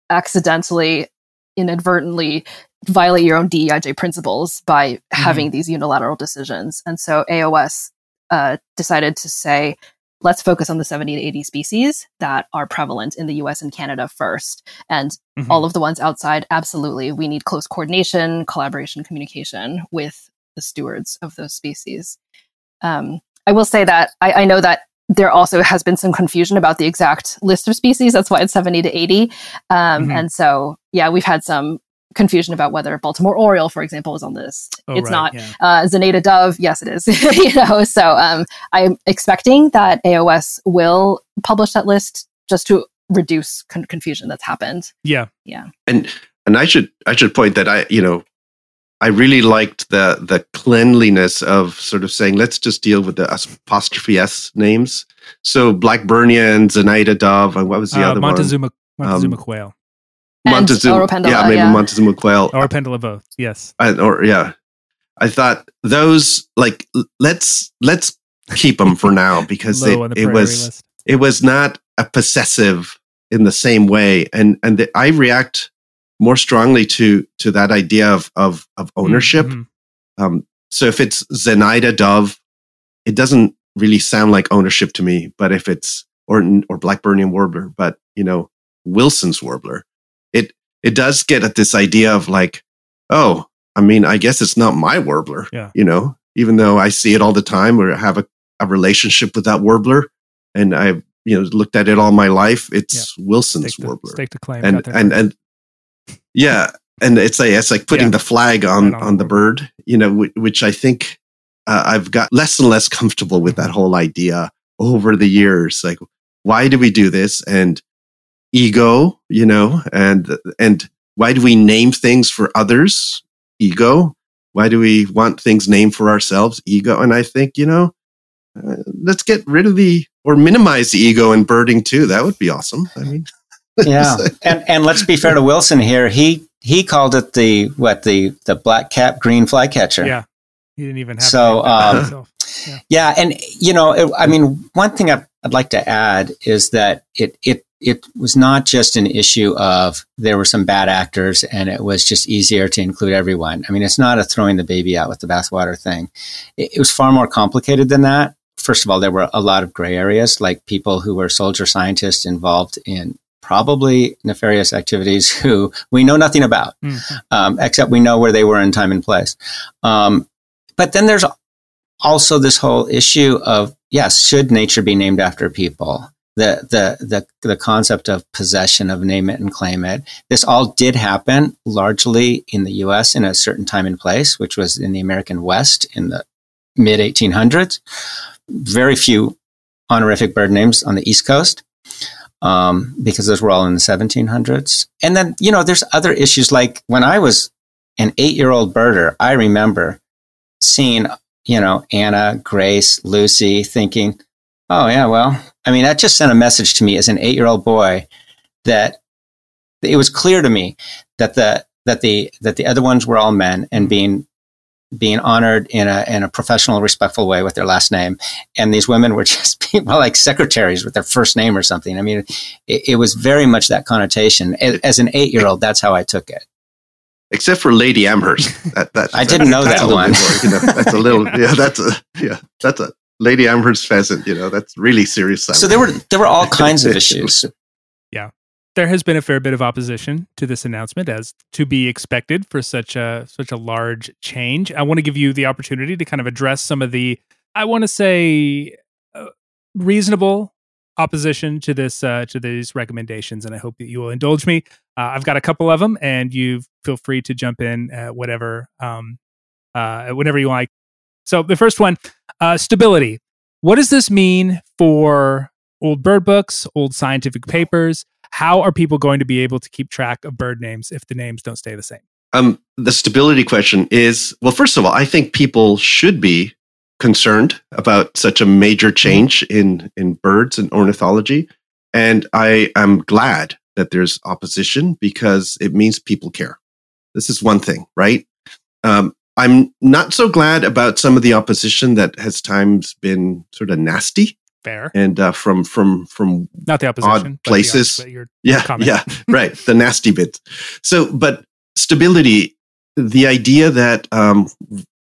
accidentally, inadvertently violate your own DEIJ principles by mm-hmm. having these unilateral decisions. And so AOS uh, decided to say, let's focus on the 70 to 80 species that are prevalent in the US and Canada first. And mm-hmm. all of the ones outside, absolutely, we need close coordination, collaboration, communication with the stewards of those species. Um, I will say that I, I, know that there also has been some confusion about the exact list of species. That's why it's 70 to 80. Um, mm-hmm. And so, yeah, we've had some confusion about whether Baltimore Oriole, for example, is on this. Oh, it's right, not. Yeah. Uh, Zenaida Dove, yes, it is. you know, so um, I'm expecting that AOS will publish that list just to reduce con- confusion that's happened. Yeah, yeah. And and I should I should point that I you know I really liked the the cleanliness of sort of saying let's just deal with the apostrophe s names. So Blackburnian and Zenaida Dove and what was the uh, other Montezuma, one? Montezuma um, quail. Montezuma, yeah, maybe yeah. Montezuma quail or Pendular both. Yes, I, or yeah, I thought those like let's let's keep them for now because it, it was list. it was not a possessive in the same way, and and the, I react more strongly to to that idea of of of ownership. Mm-hmm. Um, so if it's Zenaida Dove, it doesn't really sound like ownership to me. But if it's or or Blackburnian warbler, but you know Wilson's warbler, it it does get at this idea of like, oh, I mean, I guess it's not my warbler. Yeah. You know, even though I see it all the time or have a, a relationship with that warbler and I've, you know, looked at it all my life, it's yeah. Wilson's stake warbler. Stake to claim. And, and, and, yeah. And it's like, it's like putting yeah. the flag on, on, on the bird, bird you know, w- which I think uh, I've got less and less comfortable with that whole idea over the years. Like, why do we do this? And ego, you know, and, and why do we name things for others? Ego. Why do we want things named for ourselves? Ego. And I think, you know, uh, let's get rid of the, or minimize the ego in birding too. That would be awesome. I mean, yeah. and, and let's be fair to Wilson here. He, he called it the, what, the, the black cap green flycatcher. Yeah. He didn't even have so, um, yeah. yeah. And, you know, it, I mean, one thing I'd, I'd like to add is that it, it, it was not just an issue of there were some bad actors and it was just easier to include everyone. I mean, it's not a throwing the baby out with the bathwater thing. It, it was far more complicated than that. First of all, there were a lot of gray areas, like people who were soldier scientists involved in probably nefarious activities who we know nothing about, mm-hmm. um, except we know where they were in time and place. Um, but then there's also this whole issue of yes, should nature be named after people? The, the the the concept of possession of name it and claim it. This all did happen largely in the U.S. in a certain time and place, which was in the American West in the mid 1800s. Very few honorific bird names on the East Coast um, because those were all in the 1700s. And then you know, there's other issues like when I was an eight year old birder, I remember seeing you know, Anna, Grace, Lucy, thinking, oh, yeah, well, I mean, that just sent a message to me as an eight year old boy that it was clear to me that the, that the, that the other ones were all men and being, being honored in a, in a professional, respectful way with their last name. And these women were just being, well, like secretaries with their first name or something. I mean, it, it was very much that connotation. As an eight year old, that's how I took it except for Lady Amherst. That, that I didn't know that one. More, you know, that's a little, yeah, that's a, yeah, that's a Lady Amherst pheasant. You know, that's really serious. So there were there were all kinds of issues. Yeah, there has been a fair bit of opposition to this announcement, as to be expected for such a such a large change. I want to give you the opportunity to kind of address some of the, I want to say, uh, reasonable opposition to this uh, to these recommendations, and I hope that you will indulge me. Uh, I've got a couple of them, and you feel free to jump in at whatever um, uh, whatever you like. So the first one, uh, stability. What does this mean for old bird books, old scientific papers? How are people going to be able to keep track of bird names if the names don't stay the same? Um, the stability question is well, first of all, I think people should be concerned about such a major change in in birds and ornithology and i am glad that there's opposition because it means people care this is one thing right um, i'm not so glad about some of the opposition that has times been sort of nasty fair and uh, from from from not the opposition odd places the, yeah comment. yeah right the nasty bit so but stability the idea that um,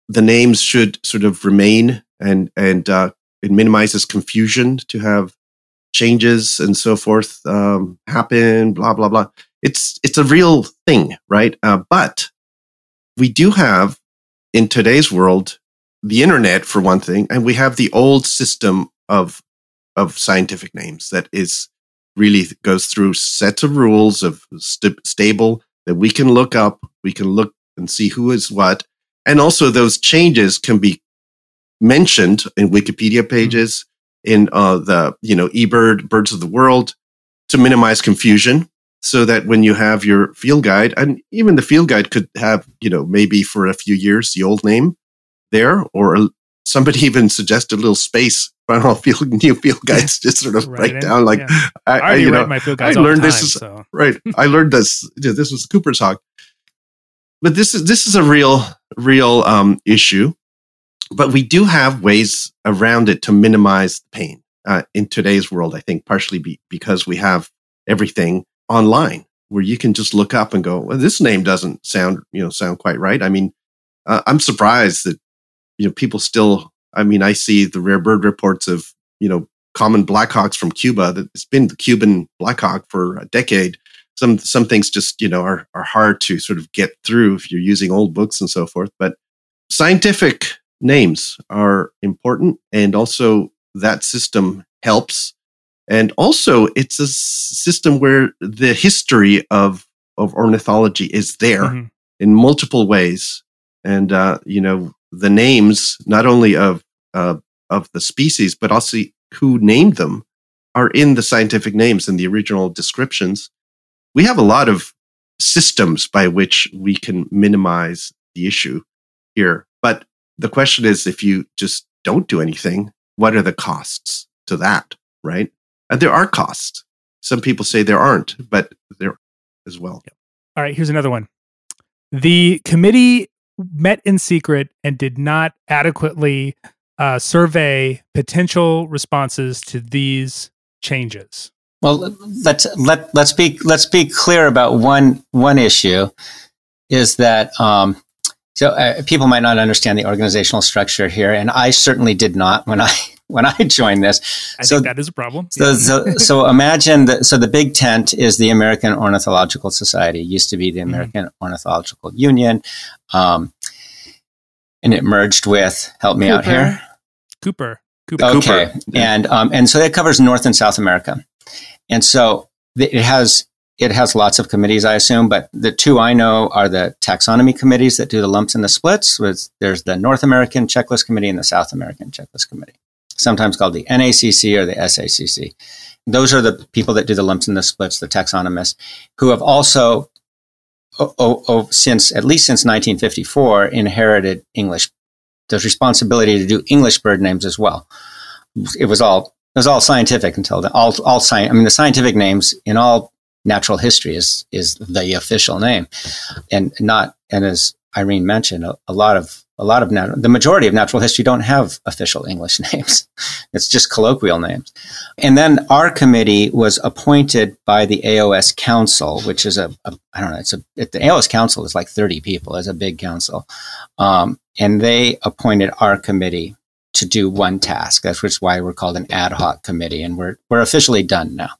the names should sort of remain and and uh, it minimizes confusion to have changes and so forth um, happen. Blah blah blah. It's it's a real thing, right? Uh, but we do have in today's world the internet for one thing, and we have the old system of of scientific names that is really goes through sets of rules of st- stable that we can look up, we can look and see who is what, and also those changes can be mentioned in Wikipedia mm-hmm. pages, in uh, the you know eBird Birds of the World, to minimize confusion, so that when you have your field guide, and even the field guide could have you know maybe for a few years the old name there, or somebody even suggested a little space. I don't field, new field guides just sort of write, write down like yeah. I, I, you know I learned this is so. right. I learned this. This was Cooper's hawk, but this is this is a real real um, issue but we do have ways around it to minimize the pain uh, in today's world. I think partially be, because we have everything online where you can just look up and go, well, this name doesn't sound, you know, sound quite right. I mean, uh, I'm surprised that, you know, people still, I mean, I see the rare bird reports of, you know, common blackhawks from Cuba that it's been the Cuban blackhawk for a decade. Some, some things just, you know, are, are hard to sort of get through if you're using old books and so forth. But scientific names are important and also that system helps and also it's a system where the history of of ornithology is there mm-hmm. in multiple ways and uh, you know the names not only of uh, of the species but also who named them are in the scientific names and the original descriptions we have a lot of systems by which we can minimize the issue here but the question is if you just don't do anything, what are the costs to that, right? And there are costs. Some people say there aren't, but there as well. All right, here's another one. The committee met in secret and did not adequately uh, survey potential responses to these changes. Well, let's let let's be let's be clear about one one issue is that um, so uh, people might not understand the organizational structure here, and I certainly did not when I when I joined this. I so, think that is a problem. So, so, so imagine that. So the big tent is the American Ornithological Society. It used to be the mm-hmm. American mm-hmm. Ornithological Union, um, and it merged with. Help me Cooper. out here. Cooper. Cooper. Okay, Cooper. and um, and so that covers North and South America, and so it has it has lots of committees, I assume, but the two I know are the taxonomy committees that do the lumps and the splits. With there's the North American Checklist Committee and the South American Checklist Committee, sometimes called the NACC or the SACC. Those are the people that do the lumps and the splits, the taxonomists, who have also, oh, oh, oh, since at least since 1954, inherited English. the responsibility to do English bird names as well. It was all it was all scientific until the, all all science. I mean, the scientific names in all natural history is is the official name, and not and as Irene mentioned, a, a lot of a lot of nat- the majority of natural history don't have official English names. it's just colloquial names. And then our committee was appointed by the AOS Council, which is a, a I don't know, it's a it, the AOS Council is like 30 people. It's a big council. Um, and they appointed our committee to do one task. That's why we're called an ad hoc committee and we're we're officially done now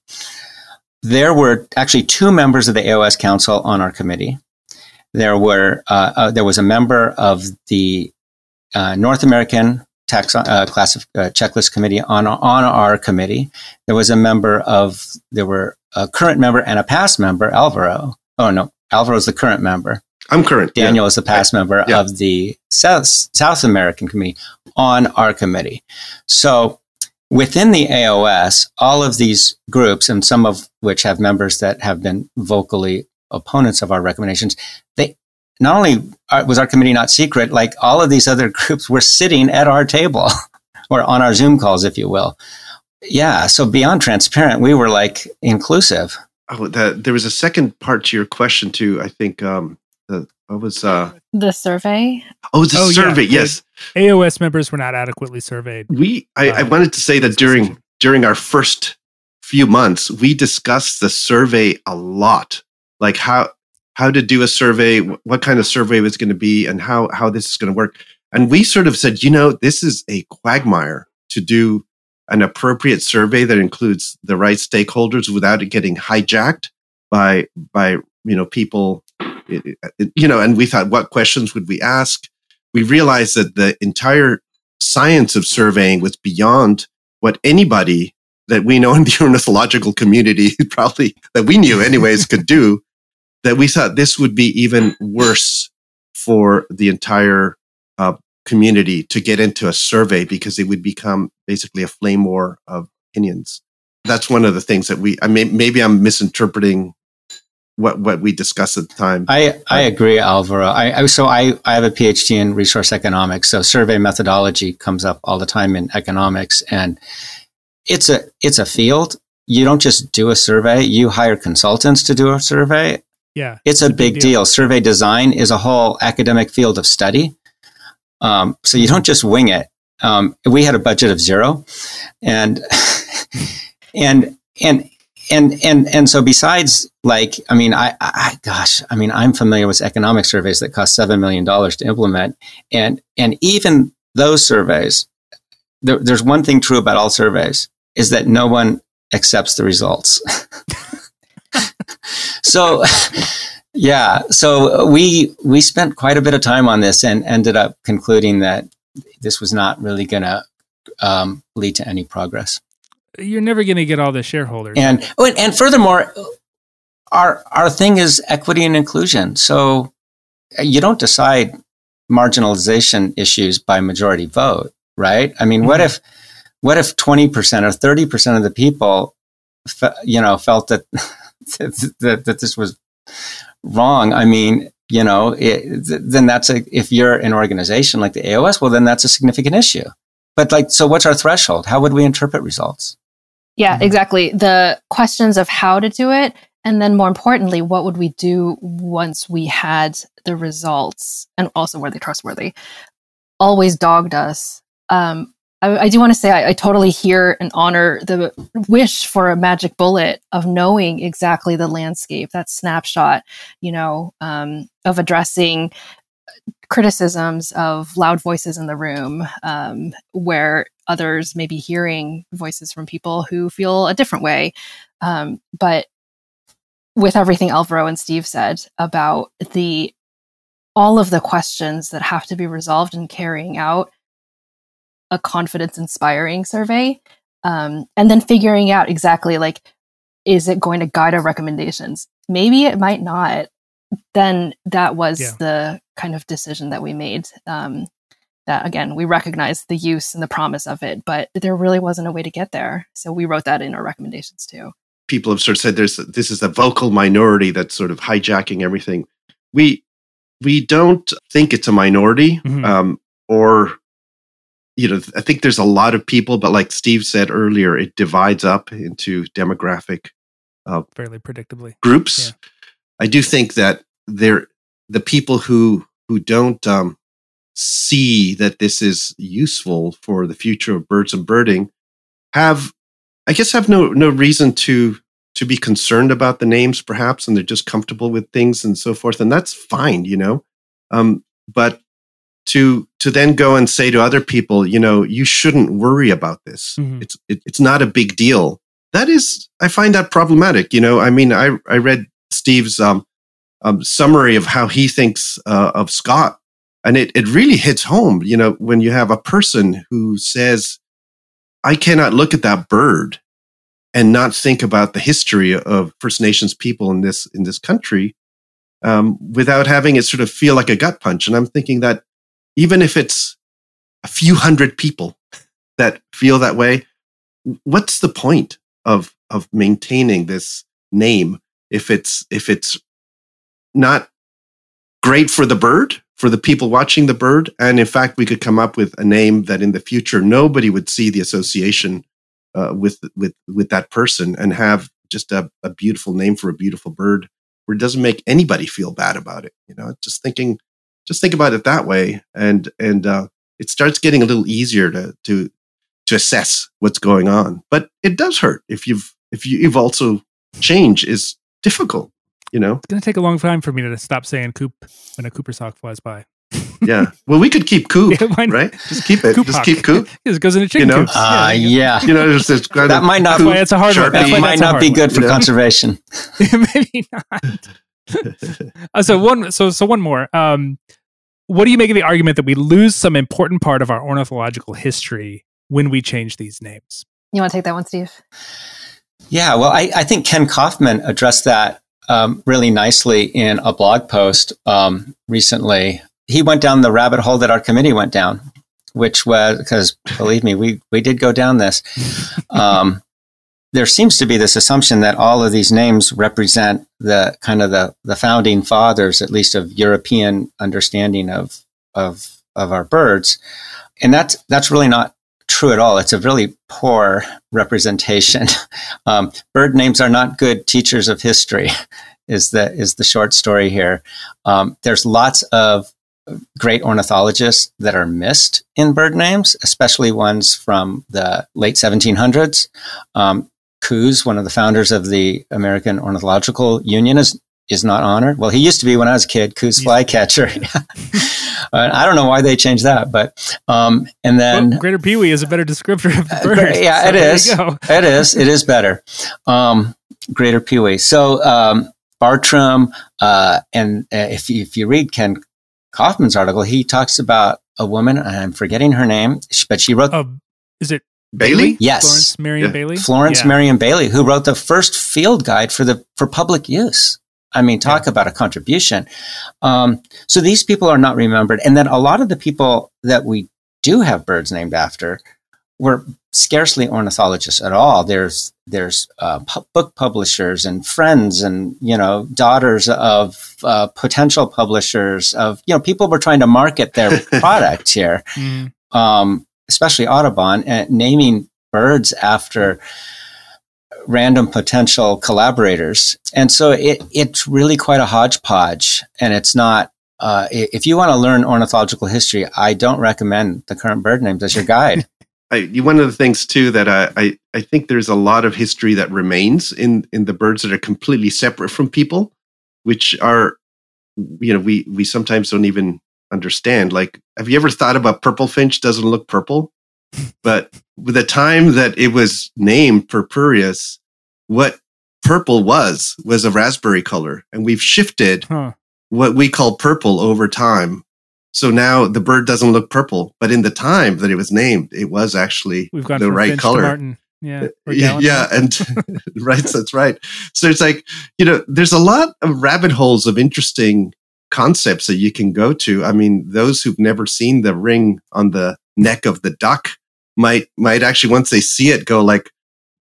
there were actually two members of the AOS Council on our committee. There were uh, uh, there was a member of the uh, North American Tax uh, Class of, uh, Checklist Committee on on our committee. There was a member of there were a current member and a past member, Alvaro. Oh no, Alvaro is the current member. I'm current. Daniel yeah. is the past member yeah. of the South South American Committee on our committee. So Within the AOS, all of these groups, and some of which have members that have been vocally opponents of our recommendations, they not only was our committee not secret, like all of these other groups were sitting at our table or on our Zoom calls, if you will. Yeah. So beyond transparent, we were like inclusive. Oh, that, there was a second part to your question too. I think um, the, what was uh, the survey? Oh, the oh, survey. Yeah. Yes, AOS members were not adequately surveyed. We, I, I uh, wanted to say that during during our first few months, we discussed the survey a lot, like how how to do a survey, what kind of survey was going to be, and how how this is going to work. And we sort of said, you know, this is a quagmire to do an appropriate survey that includes the right stakeholders without it getting hijacked by by you know people you know, and we thought, what questions would we ask? We realized that the entire science of surveying was beyond what anybody that we know in the ornithological community probably that we knew anyways could do that we thought this would be even worse for the entire uh, community to get into a survey because it would become basically a flame war of opinions that's one of the things that we i mean maybe i'm misinterpreting what what we discussed at the time. I, I agree, Alvaro. I, I, so I, I have a PhD in resource economics. So survey methodology comes up all the time in economics, and it's a it's a field. You don't just do a survey; you hire consultants to do a survey. Yeah, it's, it's a, big, big deal. deal. Survey design is a whole academic field of study. Um, so you don't just wing it. Um, we had a budget of zero, and and and and and and so besides like i mean I, I, gosh i mean i'm familiar with economic surveys that cost seven million dollars to implement and and even those surveys there, there's one thing true about all surveys is that no one accepts the results so yeah so we we spent quite a bit of time on this and ended up concluding that this was not really going to um, lead to any progress you're never going to get all the shareholders. And oh, and furthermore, our our thing is equity and inclusion. So you don't decide marginalization issues by majority vote, right? I mean, mm-hmm. what if what if 20% or 30% of the people you know felt that, that that this was wrong? I mean, you know, it, then that's a if you're an organization like the AOS, well then that's a significant issue. But like, so what's our threshold? How would we interpret results? Yeah, mm-hmm. exactly. The questions of how to do it. And then more importantly, what would we do once we had the results and also were they trustworthy? Always dogged us. Um, I, I do want to say I, I, totally hear and honor the wish for a magic bullet of knowing exactly the landscape, that snapshot, you know, um, of addressing criticisms of loud voices in the room um, where others may be hearing voices from people who feel a different way. Um, but with everything Alvaro and Steve said about the all of the questions that have to be resolved in carrying out a confidence inspiring survey um, and then figuring out exactly like is it going to guide our recommendations? Maybe it might not. Then that was yeah. the kind of decision that we made um, that again we recognize the use and the promise of it but there really wasn't a way to get there. So we wrote that in our recommendations too. People have sort of said there's this is a vocal minority that's sort of hijacking everything. We we don't think it's a minority mm-hmm. um, or you know, I think there's a lot of people, but like Steve said earlier, it divides up into demographic uh, fairly predictably groups. Yeah. I do think that there, the people who who don't um, see that this is useful for the future of birds and birding have, I guess, have no no reason to to be concerned about the names, perhaps, and they're just comfortable with things and so forth, and that's fine, you know. Um, but to to then go and say to other people, you know, you shouldn't worry about this. Mm-hmm. It's it, it's not a big deal. That is, I find that problematic. You know, I mean, I I read Steve's um, um summary of how he thinks uh, of Scott, and it it really hits home. You know, when you have a person who says, "I cannot look at that bird." And not think about the history of First Nations people in this in this country, um, without having it sort of feel like a gut punch. And I'm thinking that even if it's a few hundred people that feel that way, what's the point of of maintaining this name if it's if it's not great for the bird for the people watching the bird? And in fact we could come up with a name that in the future nobody would see the association uh, with with with that person and have just a, a beautiful name for a beautiful bird where it doesn't make anybody feel bad about it you know? Just thinking just think about it that way, and and uh, it starts getting a little easier to to to assess what's going on. But it does hurt if you've if you, you've also change is difficult. You know, it's going to take a long time for me to stop saying "coop" when a Cooper's hawk flies by. yeah. Well, we could keep coop, yeah, right? Just keep it. Coop just hawk. keep coop. it goes in a chicken you know? coop. Uh, yeah. You know, there's, there's that might not. Coop, it's a hard one. That might not be good for conservation. Maybe not. uh, so one. So so one more. Um, what do you make of the argument that we lose some important part of our ornithological history when we change these names? You want to take that one, Steve? Yeah, well, I, I think Kenn Kaufman addressed that um, really nicely in a blog post um, recently. He went down the rabbit hole that our committee went down, which was because believe me, we we did go down this. Um, there seems to be this assumption that all of these names represent the kind of the, the founding fathers, at least of European understanding of, of, of our birds. And that's, that's really not true at all. It's a really poor representation. Um, bird names are not good teachers of history, is the is the short story here. Um, there's lots of great ornithologists that are missed in bird names, especially ones from the late 1700s. Um, Coues, one of the founders of the American Ornithological Union, is is not honored. Well, he used to be when I was a kid, Coues flycatcher. I don't know why they changed that, but um, and then well, Greater Pewee is a better descriptor of the bird. Yeah, so it is. it is. It is better. Um, Greater Pewee. So um, Bartram, uh, and uh, if you, if you read Kenn Kaufman's article, he talks about a woman. I'm forgetting her name, but she wrote. Uh, is it Bailey? Yes. Florence Merriam yeah. Bailey? Florence yeah. Merriam Bailey, who wrote the first field guide for the for public use. I mean, talk yeah. about a contribution. Um, so these people are not remembered. And then a lot of the people that we do have birds named after were scarcely ornithologists at all. There's there's uh, pu- book publishers and friends and you know daughters of uh, potential publishers of you know people were trying to market their product here. Mm. Um, especially Audubon, uh, naming birds after random potential collaborators. And so it, it's really quite a hodgepodge. And it's not, uh, if you want to learn ornithological history, I don't recommend the current bird names as your guide. I, one of the things too that I, I, I think there's a lot of history that remains in in the birds that are completely separate from people, which are, you know, we we sometimes don't even understand. Like, have you ever thought about purple finch doesn't look purple? but with the time that it was named purpureus, what purple was was a raspberry color, and we've shifted huh. what we call purple over time so now the bird doesn't look purple, but in the time that it was named, it was actually We've got the right Finch color. Yeah, yeah, yeah, and right, that's right. So it's like you know, there's a lot of rabbit holes of interesting concepts that you can go to. I mean, those who've never seen the ring on the neck of the duck might might actually once they see it go like,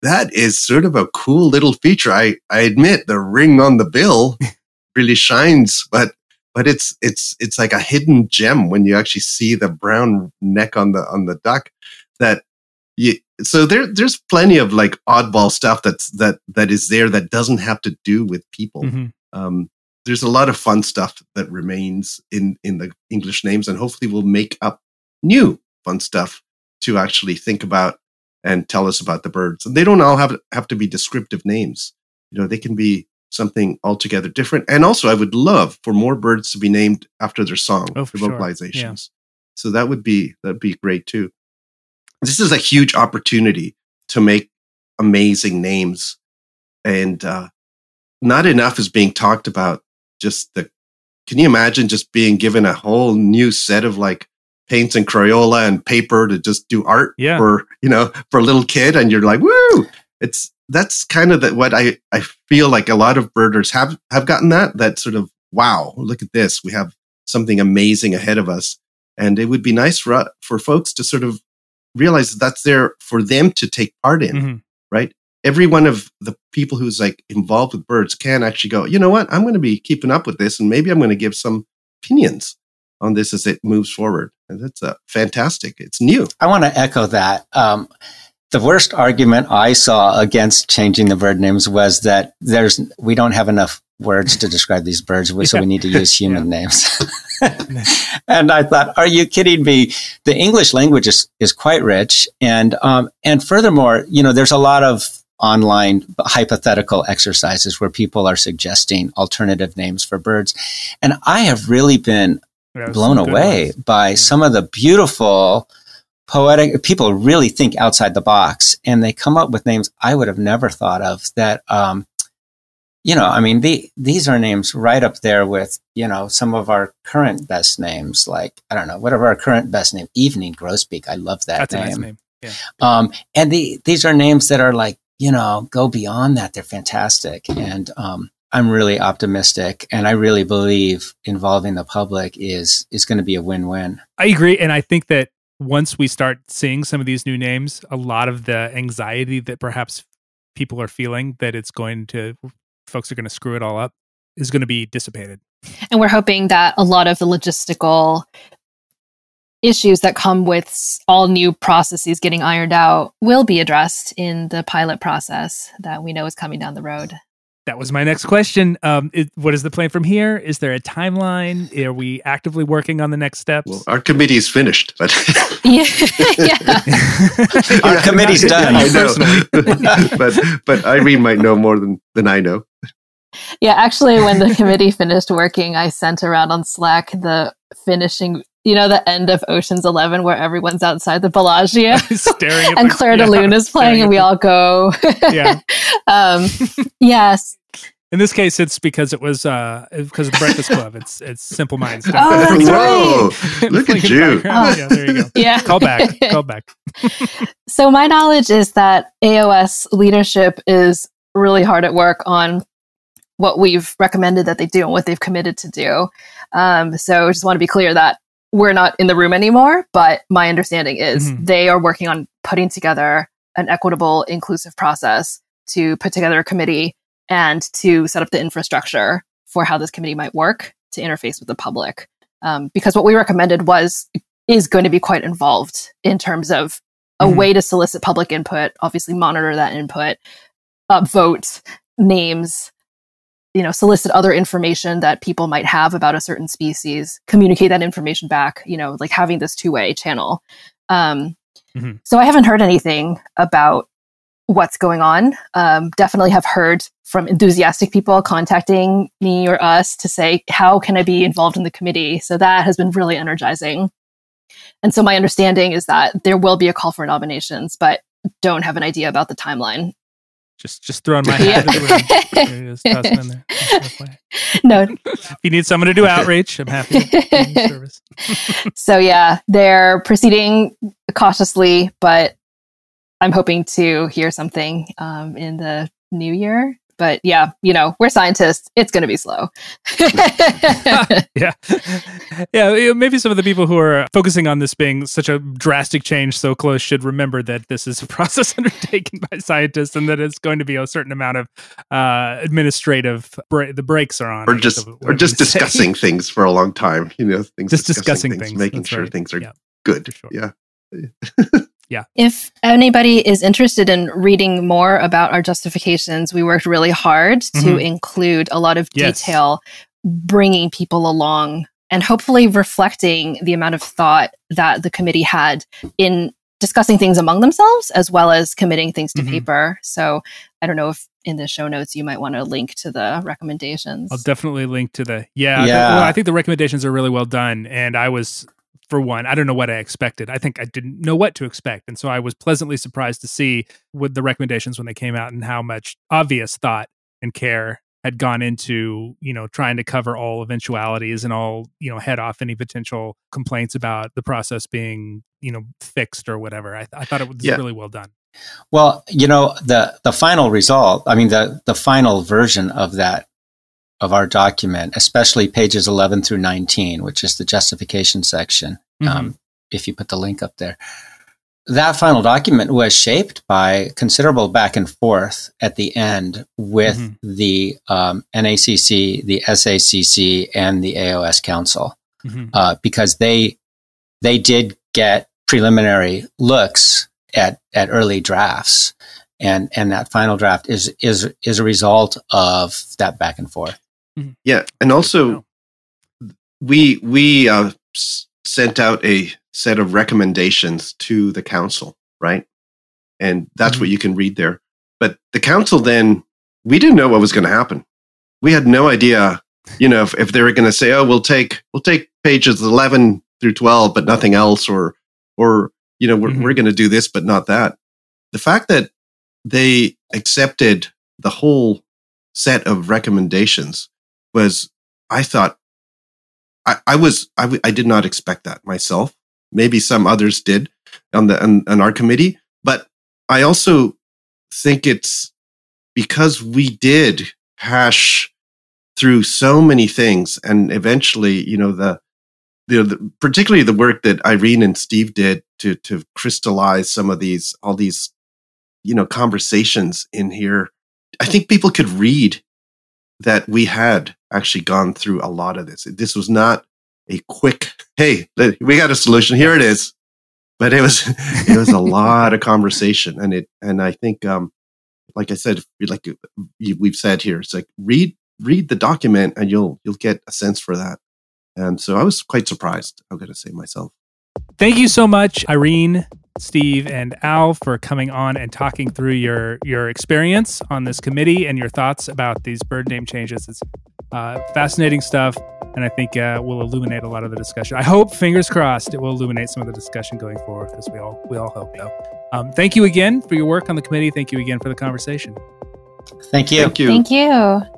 that is sort of a cool little feature. I I admit the ring on the bill really shines, but but it's it's it's like a hidden gem when you actually see the brown neck on the on the duck that you so there there's plenty of like oddball stuff that's that that is there that doesn't have to do with people mm-hmm. um, there's a lot of fun stuff that remains in in the english names and hopefully we'll make up new fun stuff to actually think about and tell us about the birds and they don't all have have to be descriptive names you know they can be something altogether different. And also, I would love for more birds to be named after their song, oh, for vocalizations. Sure. Yeah. So that would be that'd be great too. This is a huge opportunity to make amazing names, and uh, not enough is being talked about. Just the can you imagine just being given a whole new set of like paints and Crayola and paper to just do art yeah. for you know for a little kid, and you're like, woo! It's that's kind of the, what I, I feel like a lot of birders have, have gotten that, that sort of, wow, look at this. We have something amazing ahead of us. And it would be nice for, for folks to sort of realize that that's there for them to take part in, mm-hmm. right? Every one of the people who's like involved with birds can actually go, you know what? I'm going to be keeping up with this and maybe I'm going to give some opinions on this as it moves forward. And that's uh, fantastic. It's new. I want to echo that. Um, the worst argument I saw against changing the bird names was that there's we don't have enough words to describe these birds, so we need to use human names. and I thought, are you kidding me? The English language is, is quite rich, and um, and furthermore, you know, there's a lot of online hypothetical exercises where people are suggesting alternative names for birds, and I have really been blown away ones. by yeah. some of the beautiful poetic people really think outside the box and they come up with names I would have never thought of that um, you know, I mean, the, these are names right up there with, you know, some of our current best names, like, I don't know, whatever our current best name, Evening Grosbeak. I love that That's name. Nice name. Yeah. Um, and the, these are names that are like, you know, go beyond that. They're fantastic. And, um, I'm really optimistic and I really believe involving the public is, is going to be a win-win. I agree. And I think that once we start seeing some of these new names, a lot of the anxiety that perhaps people are feeling that it's going to, folks are going to screw it all up, is going to be dissipated. And we're hoping that a lot of the logistical issues that come with all new processes getting ironed out will be addressed in the pilot process that we know is coming down the road. That was my next question. Um, it, what is the plan from here? Is there a timeline? Are we actively working on the next steps? Well, our committee is finished, but yeah, our committee's done. I know, but but Irene might know more than than I know. Yeah, actually, when the committee finished working, I sent around on Slack the finishing you know, the end of Ocean's Eleven where everyone's outside the Bellagio staring and Clair yeah, de Lune is playing and we all go. yeah. um, yes. In this case, it's because it was uh, because of the Breakfast Club. It's it's Simple Minds. oh, that's Whoa! Look at you. Oh. Yeah, there you go. Yeah. Call back. Call back. so my knowledge is that AOS leadership is really hard at work on what we've recommended that they do and what they've committed to do. Um, so I just want to be clear that we're not in the room anymore, but my understanding is mm-hmm. they are working on putting together an equitable, inclusive process to put together a committee and to set up the infrastructure for how this committee might work to interface with the public. Um, because what we recommended was is going to be quite involved in terms of a mm-hmm. way to solicit public input, obviously monitor that input, upvote names, you know, solicit other information that people might have about a certain species, communicate that information back, you know, like having this two way channel. Um, Mm-hmm. So I haven't heard anything about what's going on. Um, definitely have heard from enthusiastic people contacting me or us to say, how can I be involved in the committee? So that has been really energizing. And so my understanding is that there will be a call for nominations, but don't have an idea about the timeline. Just just throwing my hat in there. no. if you need someone to do outreach, I'm happy to service. so yeah, they're proceeding cautiously, but I'm hoping to hear something um, in the new year but yeah, you know, we're scientists. It's going to be slow. yeah. Yeah. Maybe some of the people who are focusing on this being such a drastic change so close should remember that this is a process undertaken by scientists and that it's going to be a certain amount of uh, administrative, bra- the brakes are on. Or just, or just discussing things for a long time, you know, things, just discussing, discussing things, things, making sure right. things are yeah. good. Sure. Yeah. Yeah. If anybody is interested in reading more about our justifications, we worked really hard mm-hmm. to include a lot of detail, bringing people along and hopefully reflecting the amount of thought that the committee had in discussing things among themselves as well as committing things to mm-hmm. paper. So I don't know if in the show notes you might want to link to the recommendations. I'll definitely link to the yeah. yeah. well, I think the recommendations are really well done, and I was for one, I don't know what I expected. I think I didn't know what to expect. And so I was pleasantly surprised to see with the recommendations when they came out and how much obvious thought and care had gone into, you know, trying to cover all eventualities and all, you know, head off any potential complaints about the process being, you know, fixed or whatever. I, th- I thought it was yeah. really well done. Well, you know, the the final result, I mean the the final version of that of our document, especially pages 11 through 19, which is the justification section, mm-hmm. um, if you put the link up there. That final document was shaped by considerable back and forth at the end with mm-hmm. the um, NACC, the SACC, and the AOS Council, mm-hmm. uh, because they they did get preliminary looks at at early drafts, and and that final draft is is is a result of that back and forth. Mm-hmm. Yeah, and also we we uh, sent out a set of recommendations to the council, right? And that's mm-hmm. what you can read there. But the council then we didn't know what was going to happen. We had no idea, you know, if, if they were going to say, "Oh, we'll take we'll take pages eleven through twelve, but nothing else," or or you know, we're mm-hmm. we're going to do this, but not that. The fact that they accepted the whole set of recommendations was I thought I, I was I, I did not expect that myself. Maybe some others did on the on, on our committee, but I also think it's because we did hash through so many things, and eventually, you know, the, the particularly the work that Irene and Steve did to to crystallize some of these all these you know conversations in here. I think people could read that we had actually gone through a lot of this. This was not a quick, hey, we got a solution. Here it is. But it was it was a lot of conversation, and it and I think, um, like I said, like we've said here, it's like read read the document, and you'll you'll get a sense for that. And so I was quite surprised. I'm going to say myself. Thank you so much, Irene, Steve, and Al for coming on and talking through your your experience on this committee and your thoughts about these bird name changes. It's uh, fascinating stuff, and I think uh, will illuminate a lot of the discussion. I hope, fingers crossed, it will illuminate some of the discussion going forward, because we all we all hope though. Um, thank you again for your work on the committee. Thank you again for the conversation. Thank you. Thank you. Thank you.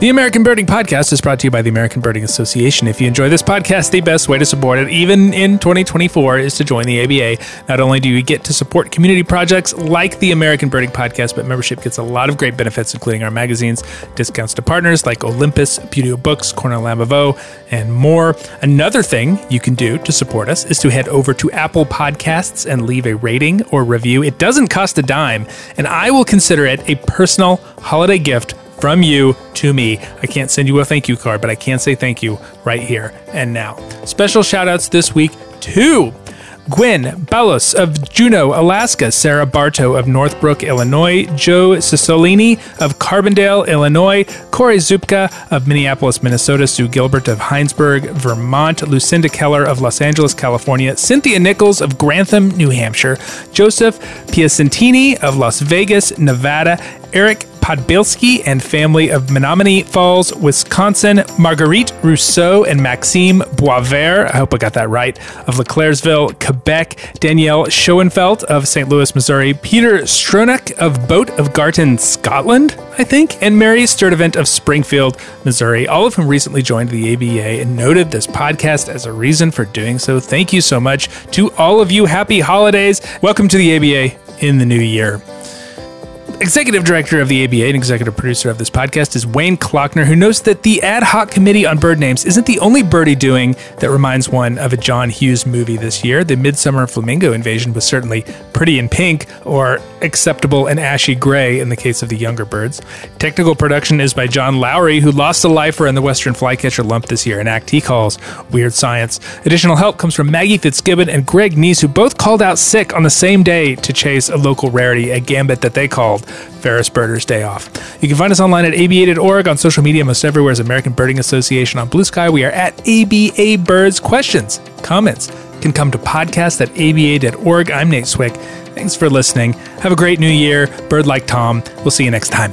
The American Birding Podcast is brought to you by the American Birding Association. If you enjoy this podcast, the best way to support it, even in 2024, is to join the ABA. Not only do you get to support community projects like the American Birding Podcast, but membership gets a lot of great benefits, including our magazines, discounts to partners like Olympus, Buteo Books, Cornell Lamaveau, and more. Another thing you can do to support us is to head over to Apple Podcasts and leave a rating or review. It doesn't cost a dime, and I will consider it a personal holiday gift from you to me. I can't send you a thank you card, but I can say thank you right here and now. Special shout outs this week to Gwen Balos of Juneau, Alaska, Sarah Bartow of Northbrook, Illinois, Joe Cisolini of Carbondale, Illinois, Corey Zupka of Minneapolis, Minnesota, Sue Gilbert of Hinesburg, Vermont, Lucinda Keller of Los Angeles, California, Cynthia Nichols of Grantham, New Hampshire, Joseph Piacentini of Las Vegas, Nevada, Eric Podbilski and family of Menomonee Falls, Wisconsin, Marguerite Rousseau and Maxime Boisvert, I hope I got that right, of Leclercville, Quebec, Danielle Schoenfeld of St. Louis, Missouri, Peter Stronach of Boat of Garten, Scotland, I think, and Mary Sturdivant of Springfield, Missouri, all of whom recently joined the ABA and noted this podcast as a reason for doing so. Thank you so much to all of you. Happy holidays. Welcome to the ABA in the new year. Executive director of the ABA and executive producer of this podcast is Wayne Klockner, who notes that the ad hoc committee on bird names isn't the only birdie doing that reminds one of a John Hughes movie this year. The Midsummer Flamingo Invasion was certainly pretty in pink, or acceptable and ashy gray in the case of the younger birds. Technical production is by John Lowry, who lost a lifer in the Western Flycatcher Lump this year, an act he calls Weird Science. Additional help comes from Maggie Fitzgibbon and Greg Neise, who both called out sick on the same day to chase a local rarity, a gambit that they called Ferris Birders Day Off. You can find us online at aba.org, on social media most everywhere as American Birding Association. On Bluesky, we are at ABA Birds. Questions, comments can come to podcast at aba.org. I'm Nate Swick. Thanks for listening. Have a great new year. Bird like Tom. We'll see you next time.